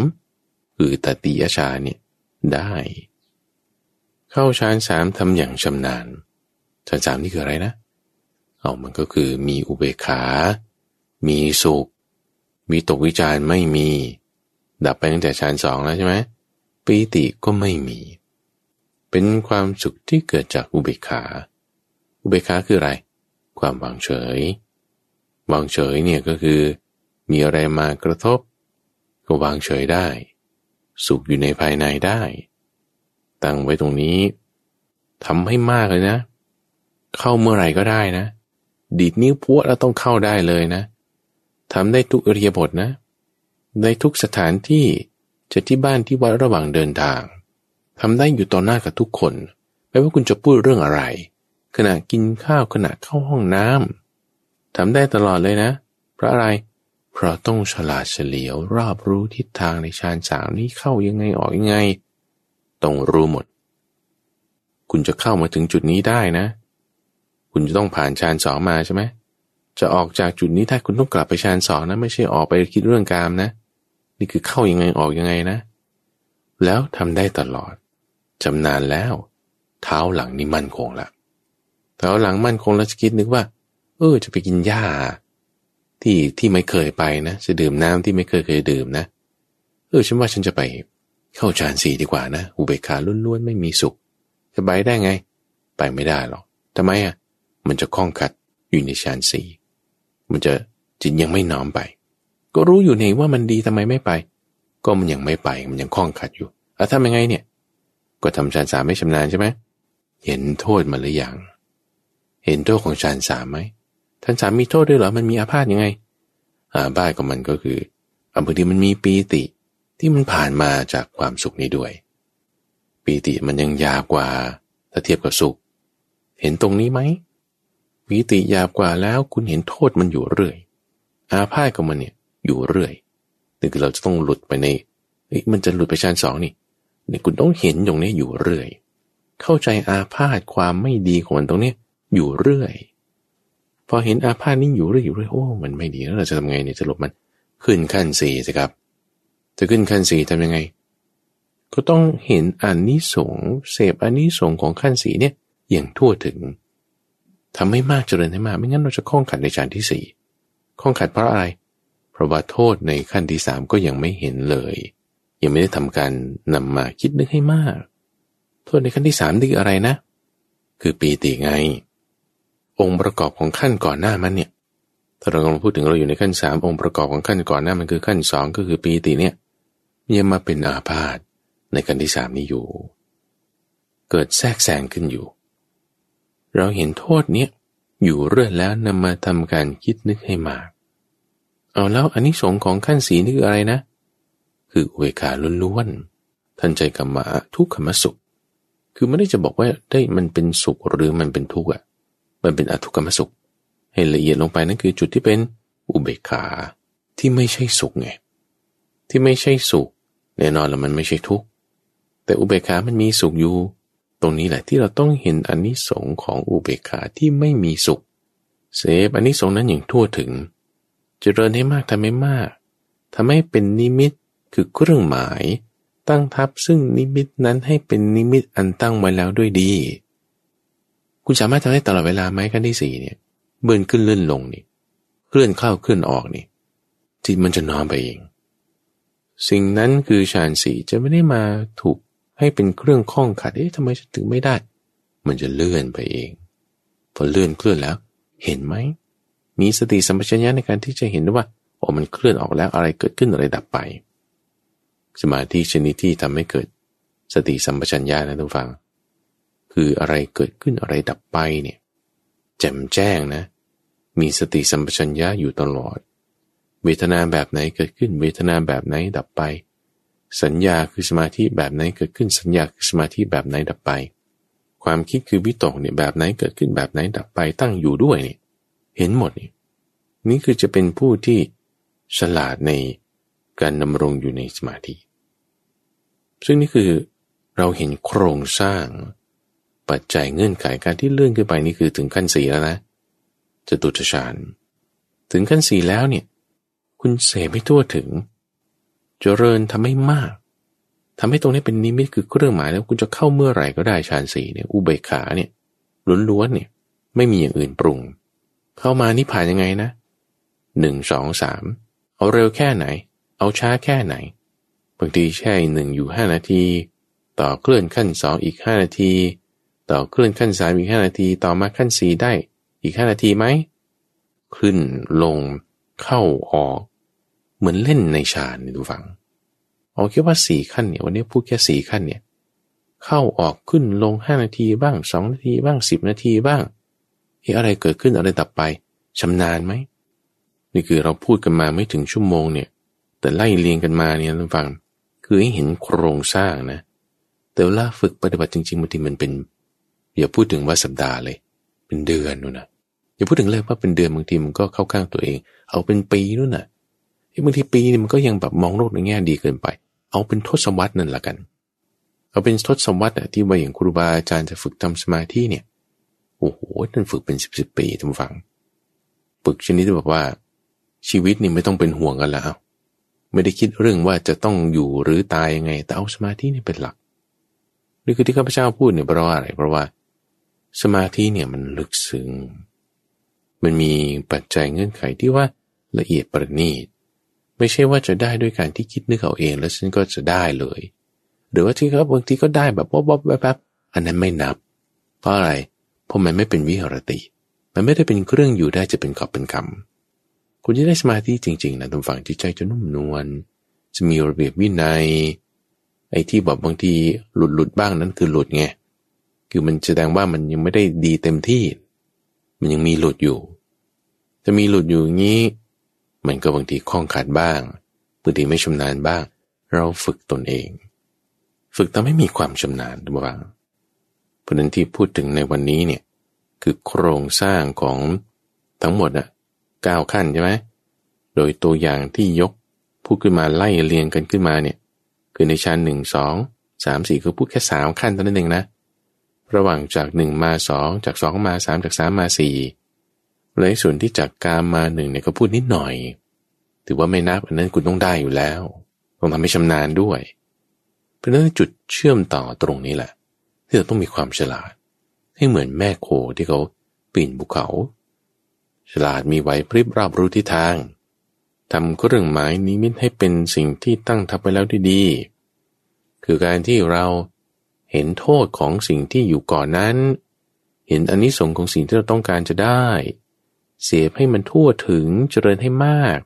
คือตติยฌานเนี่ยได้ เข้าฌานสามทำอย่างชำนาญฌานสามนี่คืออะไรนะเอามันก็คือมีอุเบกขา มีสุขวิตกวิจารไม่มี ดับไปตั้งแต่ฌานสองแล้วใช่ไหมปีติก็ไม่มี เป็นความสุขที่เกิดจากอุเบกขา อุเบกขาคืออะไร ความวางเฉย วางเฉยเนี่ยก็คือ มีอะไรมากระทบ ก็วางเฉยได้ สุขอยู่ในภายในได้ ตั้งไว้ตรงนี้ทำให้มากเลยนะ เข้าเมื่อไหร่ก็ได้นะ ดีดนิ้วพัวแล้วต้องเข้าได้เลยนะทำได้ทุกอริยบทนะ ในทุกสถานที่จะที่บ้านที่วัดระหว่างเดินทางทำได้อยู่ต่อหน้ากับทุกคนไม่ว่าคุณจะพูดเรื่องอะไร ขณะกินข้าวขณะเข้าห้องน้ำทำได้ตลอดเลยนะ เพราะอะไร เพราะต้องฉลาดเฉลียวรอบรู้ทิศทางในฌานสามนี้เข้ายังไงออกยังไง ต้องรู้หมด คุณจะเข้ามาถึงจุดนี้ได้นะ คุณจะต้องผ่านฌานสองมาใช่ไหมจะออกจากจุดนี้ถ้าคุณต้องกลับไปฌานสองนะ ไม่ใช่ออกไปคิดเรื่องกามนะ นี่คือเข้ายังไงออกยังไงนะ แล้วทำได้ตลอดจำนานแล้ว เท้าหลังนี่มั่นคงละเท้าหลังมั่นคงแล้วจะคิดนึกว่า เออ จะไปกินหญ้า ที่ที่ไม่เคยไปนะ จะดื่มน้ำที่ไม่เคยเคยดื่มนะ เออฉันว่าฉันจะไป เข้าฌานสี่ดีกว่านะ อุเบกขาล้วนๆไม่มีสุขจะไปได้ไง ไปไม่ได้หรอกทำไมอะ มันจะคล้องขัดอยู่ในฌานสี่มันจะจิตยังไม่น้อมไป ก็รู้อยู่เองว่ามันดีทำไมไม่ไป ก็มันยังไม่ไปมันยังคล้องขัดอยู่แล้วทำยังไงเนี่ย ก็ทำฌานสามไม่ชำนาญใช่ไหมเห็นโทษมาหรือยังเห็นโทษของฌานสามไหมท่านสามมีโทษด้วยเหรอมันมีอาพาธยังไงอาบ้าของมันก็คืออบางทีมันมีปีติ ที่มันผ่านมาจากความสุขนี้ด้วย ปีติมันยังยาวกว่าถ้าเทียบกับสุข เห็นตรงนี้ไหมปีติยาวกว่าแล้วคุณเห็นโทษมันอยู่เรื่อย อาพาธกับมันเนี่ยอยู่เรื่อยนี่คือเราจะต้องหลุดไปในมันจะหลุดไปชั้นสองนี่นี่คุณต้องเห็นตรงนี้อยู่เรื่อย เข้าใจอาพาธความไม่ดีของมันตรงนี้อยู่เรื่อยพอเห็นอาพาธนี่อยู่เรื่อยอยู่เรื่อยโอ้ มันไม่ดีแล้วเราจะทำไงเนี่ยจะหลบมัน ขึ้นขั้นสี่สิครับ จะขึ้นขั้นสีทำยังไง ก็ต้องเห็นอันนิสงเสพอันนิสงของขั้นสีเนี่ยอย่างทั่วถึงทำให้มากเจริญให้มาก ไม่งั้นเราจะคล้องขัดในฌานที่สี่คล้องขัดเพราะอะไร เพราะว่าโทษในขั้นที่สามก็ยังไม่เห็นเลย ยังไม่ได้ทำการนำมาคิดนึกให้มาก โทษในขั้นที่สามคืออะไรนะ คือปีติไง องค์ประกอบของขั้นก่อนหน้ามันเนี่ยถ้าเรากำลังพูดถึงเราอยู่ในขั้นสามองค์ประกอบของขั้นก่อนหน้ามันคือขั้นสองก็คือปีติเนี่ย ยังมาเป็นอาพาธในขั้นที่สามนี้อยู่ เกิดแทรกแซงขึ้นอยู่ เราเห็นโทษเนี้ยอยู่เรื่อยแล้วนำมาทำการคิดนึกให้มาก เอาแล้วอันนี้สงของขั้นสีนี่คืออะไรนะ คืออุเวคาล้วนๆท่านใจกรรมะทุกขมสุข คือไม่ได้จะบอกว่าได้มันเป็นสุขหรือมันเป็นทุกข์อะ มันเป็นอทุกขมสุข ให้ละเอียดลงไปนั่นคือจุดที่เป็นอุเบกขาที่ไม่ใช่สุขไงที่ไม่ใช่สุข แน่นอนแล้วมันไม่ใช่ทุกข์แต่อุเบกขามันมีสุขอยู่ ตรงนี้แหละที่เราต้องเห็นอนนิสงของอุเบกขาที่ไม่มีสุข เสพอนนิสงนั้นอย่างทั่วถึงจเจริญให้มากทำให้มากทำให้เป็นนิมิตคือเครื่องหมาย ตั้งทับซึ่งนิมิตนั้นให้เป็นนิมิตอันตั้งไว้แล้วด้วยดี คุณสามารถทำได้ตลอดเวลาไหมขั้นที่สี่เนี่ยเบื่อขึ้นเลื่อนลงนี่เคลื่อนเข้าเคลื่อนออกนี่จิตมันจะน้อมไปเอง สิ่งนั้นคือฌานสีจะไม่ได้มาถูกให้เป็นเครื่องข้องขัด เอ๊ะทำไมฉันถึงไม่ได้ มันจะเลื่อนไปเอง พอเลื่อนเคลื่อนแล้ว เห็นไหม มีสติสัมปชัญญะในการที่จะเห็นว่าโอ้มันเคลื่อนออกแล้วอะไรเกิดขึ้นอะไรดับไป สมาธิชนิดที่ทำให้เกิด สติสัมปชัญญะนะทุกฟัง คืออะไรเกิดขึ้นอะไรดับไปเนี่ยแจ่มแจ้งนะ มีสติสัมปชัญญะอยู่ตลอด เวทนาแบบไหนเกิดขึ้น เวทนาแบบไหนดับไป สัญญาคือสมาธิแบบไหนเกิดขึ้น สัญญาคือสมาธิแบบไหนดับไป ความคิดคือวิตกเนี่ยแบบไหนเกิดขึ้นแบบไหนดับไปตั้งอยู่ด้วยเนี่ยเห็นหมดนี่นี่คือจะเป็นผู้ที่ฉลาดในการดำรงอยู่ในสมาธิ ซึ่งนี่คือเราเห็นโครงสร้าง ปัจจัยเงื่อนไขการที่เลื่อนขึ้นไปนี่คือถึงขั้นสี่แล้วนะจะตุจฌานถึงขั้นสี่แล้วเนี่ย คุณเสพไม่ทั่วถึง เจริญทำให้มากทำให้ตรงนี้เป็นนิมิตคือเครื่องหมายแล้วคุณจะเข้าเมื่อไหร่ก็ได้ฌานสี่เนี่ยอุเบกขาเนี่ยล้วนๆเนี่ยไม่มีอย่างอื่นปรุง เข้ามานี่ผ่านยังไงนะหนึ่งสองสามเอาเร็วแค่ไหน เอาช้าแค่ไหนบางทีแช่หนึ่งอยู่ห้านาที ต่อเคลื่อนขั้นสองอีกห้านาที ต่อเคลื่อนขั้นสามอีกห้านาที ต่อมาขั้นสี่ได้อีกห้านาทีไหมขึ้นลงเข้าออก เหมือนเล่นในฌานนี่ดูฟังเอาแค่ว่าสี่ขั้นเนี่ยวันนี้พูดแค่สี่ขั้นเนี่ยเข้าออกขึ้นลงห้านาทีบ้างสองนาทีบ้างสิบนาทีบ้างเฮ้อะไรเกิดขึ้นอะไรตับไปชำนาญไหมนี่คือเราพูดกันมาไม่ถึงชั่วโมงเนี่ย แต่ไล่เรียงกันมาเนี่ยท่านฟัง คือให้เห็นโครงสร้างนะ แต่เวลาฝึกปฏิบัติจริงๆบางทีมันเป็นอย่าพูดถึงว่าสัปดาห์เลย เป็นเดือนนู่นนะอย่าพูดถึงเลยว่าเป็นเดือนบางทีมันก็เข้าข้างตัวเอง เอาเป็นปีนู่นน่ะ บางทีปีนี่มันก็ยังแบบมองโลกในแง่ดีเกินไป เอาเป็นทศวรรษนั่นละกัน เอาเป็นทศวรรษอะที่ว่าอย่างครูบาอาจารย์จะฝึกทำสมาธิเนี่ย โอ้โหนั่นฝึกเป็นสิบสิบปีท่านฟัง ฝึกชนิดที่แบบว่า ชีวิตนี่ไม่ต้องเป็นห่วงกันแล้ว ไม่ได้คิดเรื่องว่าจะต้องอยู่หรือตายยังไง แต่เอาสมาธินี่เป็นหลัก นี่คือที่ข้าพเจ้าพูดเนี่ยเพราะว่าอะไร เพราะว่า สมาธิเนี่ยมันลึกซึ้ง มันมีปัจจัยเงื่อนไขที่ว่าละเอียดประณีต ไม่ใช่ว่าจะได้ด้วยการที่คิดนึกเอาเอง แล้วฉันก็จะได้เลย หรือว่าที่เขาบางทีก็ได้แบบบ๊อบๆแบบอันนั้นไม่นับ เพราะอะไรเพราะมันไม่เป็นวิหารติ มันไม่ได้เป็นเครื่องอยู่ได้จะเป็นกอบเป็นคำคุณจะได้สมาธิจริงๆนะทุกฝั่งจิตใจจะนุ่มนวลจะมีระเบียบวินัย ไอ้ที่บอกบางทีหลุดหลุดบ้างนั้นคือหลุดไงคือมันแสดงว่ามันยังไม่ได้ดีเต็มที่ มันยังมีหลุดอยู่ จะมีหลุดอยู่งี้ มันก็บางทีคล้องขาดบ้างบางทีไม่ชำนาญบ้าง เราฝึกตนเอง ฝึกทำให้มีความชำนาญบ้างเพราะนั้นที่พูดถึงในวันนี้เนี่ยคือโครงสร้างของทั้งหมดอะเก้าขั้นใช่ไหมโดยตัวอย่างที่ยกพูดขึ้นมาไล่เรียงกันขึ้นมาเนี่ยคือในชั้นหนึ่งสองสามสี่คือพูดแค่สามขั้นเท่านั้นเองนะ ระหว่างจากหนึ่งมาสองจากสองมาสามจากสามมาสี่ เลยส่วนที่จากกามมาหนึ่งเนี่ยก็พูดนิดหน่อย ถือว่าไม่นับอันนั้นคุณต้องได้อยู่แล้ว ต้องทำให้ชำนาญด้วย เพราะนั้นจุดเชื่อมต่อตรงนี้แหละ ที่เราต้องมีความฉลาด ให้เหมือนแม่โคที่เขาปีนภูเขา ฉลาดมีไหวพริบรอบรู้ทิศทางทำเครื่องหมายนิมิตให้เป็นสิ่งที่ตั้งทับไปแล้วดี คือการที่เราเห็นโทษของสิ่งที่อยู่ก่อนนั้น เห็นอนนิสงส์ของสิ่งที่เราต้องการจะได้ เสียบให้มันทั่วถึงเจริญให้มาก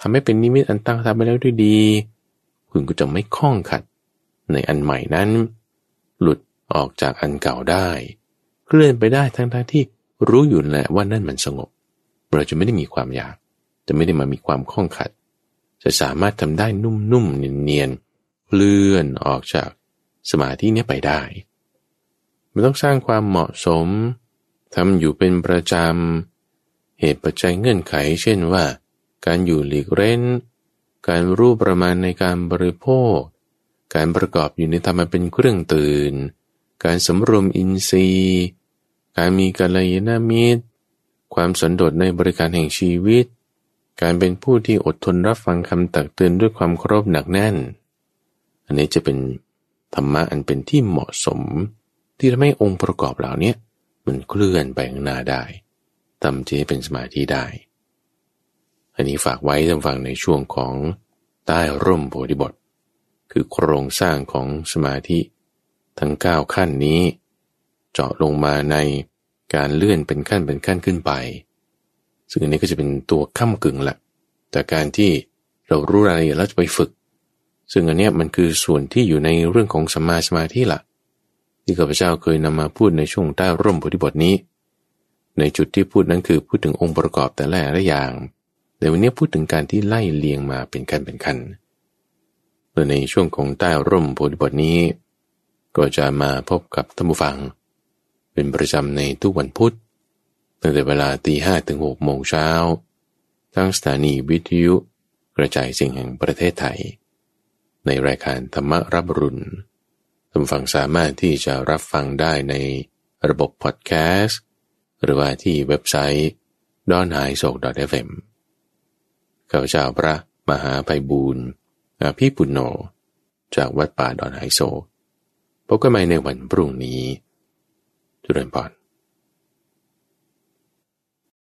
ทำให้เป็นนิมิตอันตั้งทับไปแล้วด้วยดี คุณก็จะไม่คล้องขัด ในอันใหม่นั้น หลุดออกจากอันเก่าได้ เคลื่อนไปได้ทั้งๆทที่รู้อยู่แหละว่านั่นมันสงบ เราจะไม่ได้มีความอยาก จะไม่ได้มามีความข้องขัด จะสามารถทำได้นุ่มๆเนียนๆเลื่อนออกจากสมาธินี้ไปได้มันต้องสร้างความเหมาะสมทำอยู่เป็นประจำ เหตุปัจจัยเงื่อนไข เช่นว่า การอยู่หลีกเร้น การรู้ประมาณในการบริโภค การประกอบอยู่ในธรรมเป็นเครื่องตื่น การสำรวมอินทรีย์ การมีกัลยาณมิตร ความสันโดษในบริการแห่งชีวิต การเป็นผู้ที่อดทนรับฟังคำตักเตือนด้วยความเคารพหนักแน่น อันนี้จะเป็นธรรมะอันเป็นที่เหมาะสม ที่ทำให้องค์ประกอบเหล่านี้มันเคลื่อนไปข้างหน้าได้ ทำจะให้เป็นสมาธิได้ อันนี้ฝากไว้ทำฟังในช่วงของใต้ร่มโพธิบท คือโครงสร้างของสมาธิทั้ง 9 ขั้นนี้ เจาะลงมาในการเลื่อนเป็นขั้นเป็นขั้นขึ้นไป ซึ่งอันนี้ก็จะเป็นตัวข้ากึ่งละแต่การที่เรารู้รายละเอียดแล้วจะไปฝึก ซึ่งอันนี้มันคือส่วนที่อยู่ในเรื่องของสมาสมาธิละที่ข้าพเจ้าเคยนำมาพูดในช่วงใต้ร่มบทบทนี้ ในจุดที่พูดนั้นคือพูดถึงองค์ประกอบแต่ละอย่างแต่วันนี้พูดถึงการที่ไล่เลียงมาเป็นขั้นเป็นขั้นโดยในช่วงของใต้ร่มบทบทนี้ ก็จะมาพบกับท่านผู้ฟัง เป็นประจำในทุกวันพุธตั้งแต่เวลาตีห้ถึงหกโมงเช้าทั้งสถานีวิทยุกระจายสียงแห่งประเทศไทย ในรายการธรรมรับรุณท่านฟังสามารถที่จะรับฟังได้ในระบบพอดแคสต์ หรือว่าที่เว็บไซต์ดอนไฮโศก .fm ข้าพเจ้าพระมหาไพบูรณ์อาภีปุณโญจากวัดป่าดอนไฮโซพบกันใหม่ในวันพรุ่งนี้จุเรนพร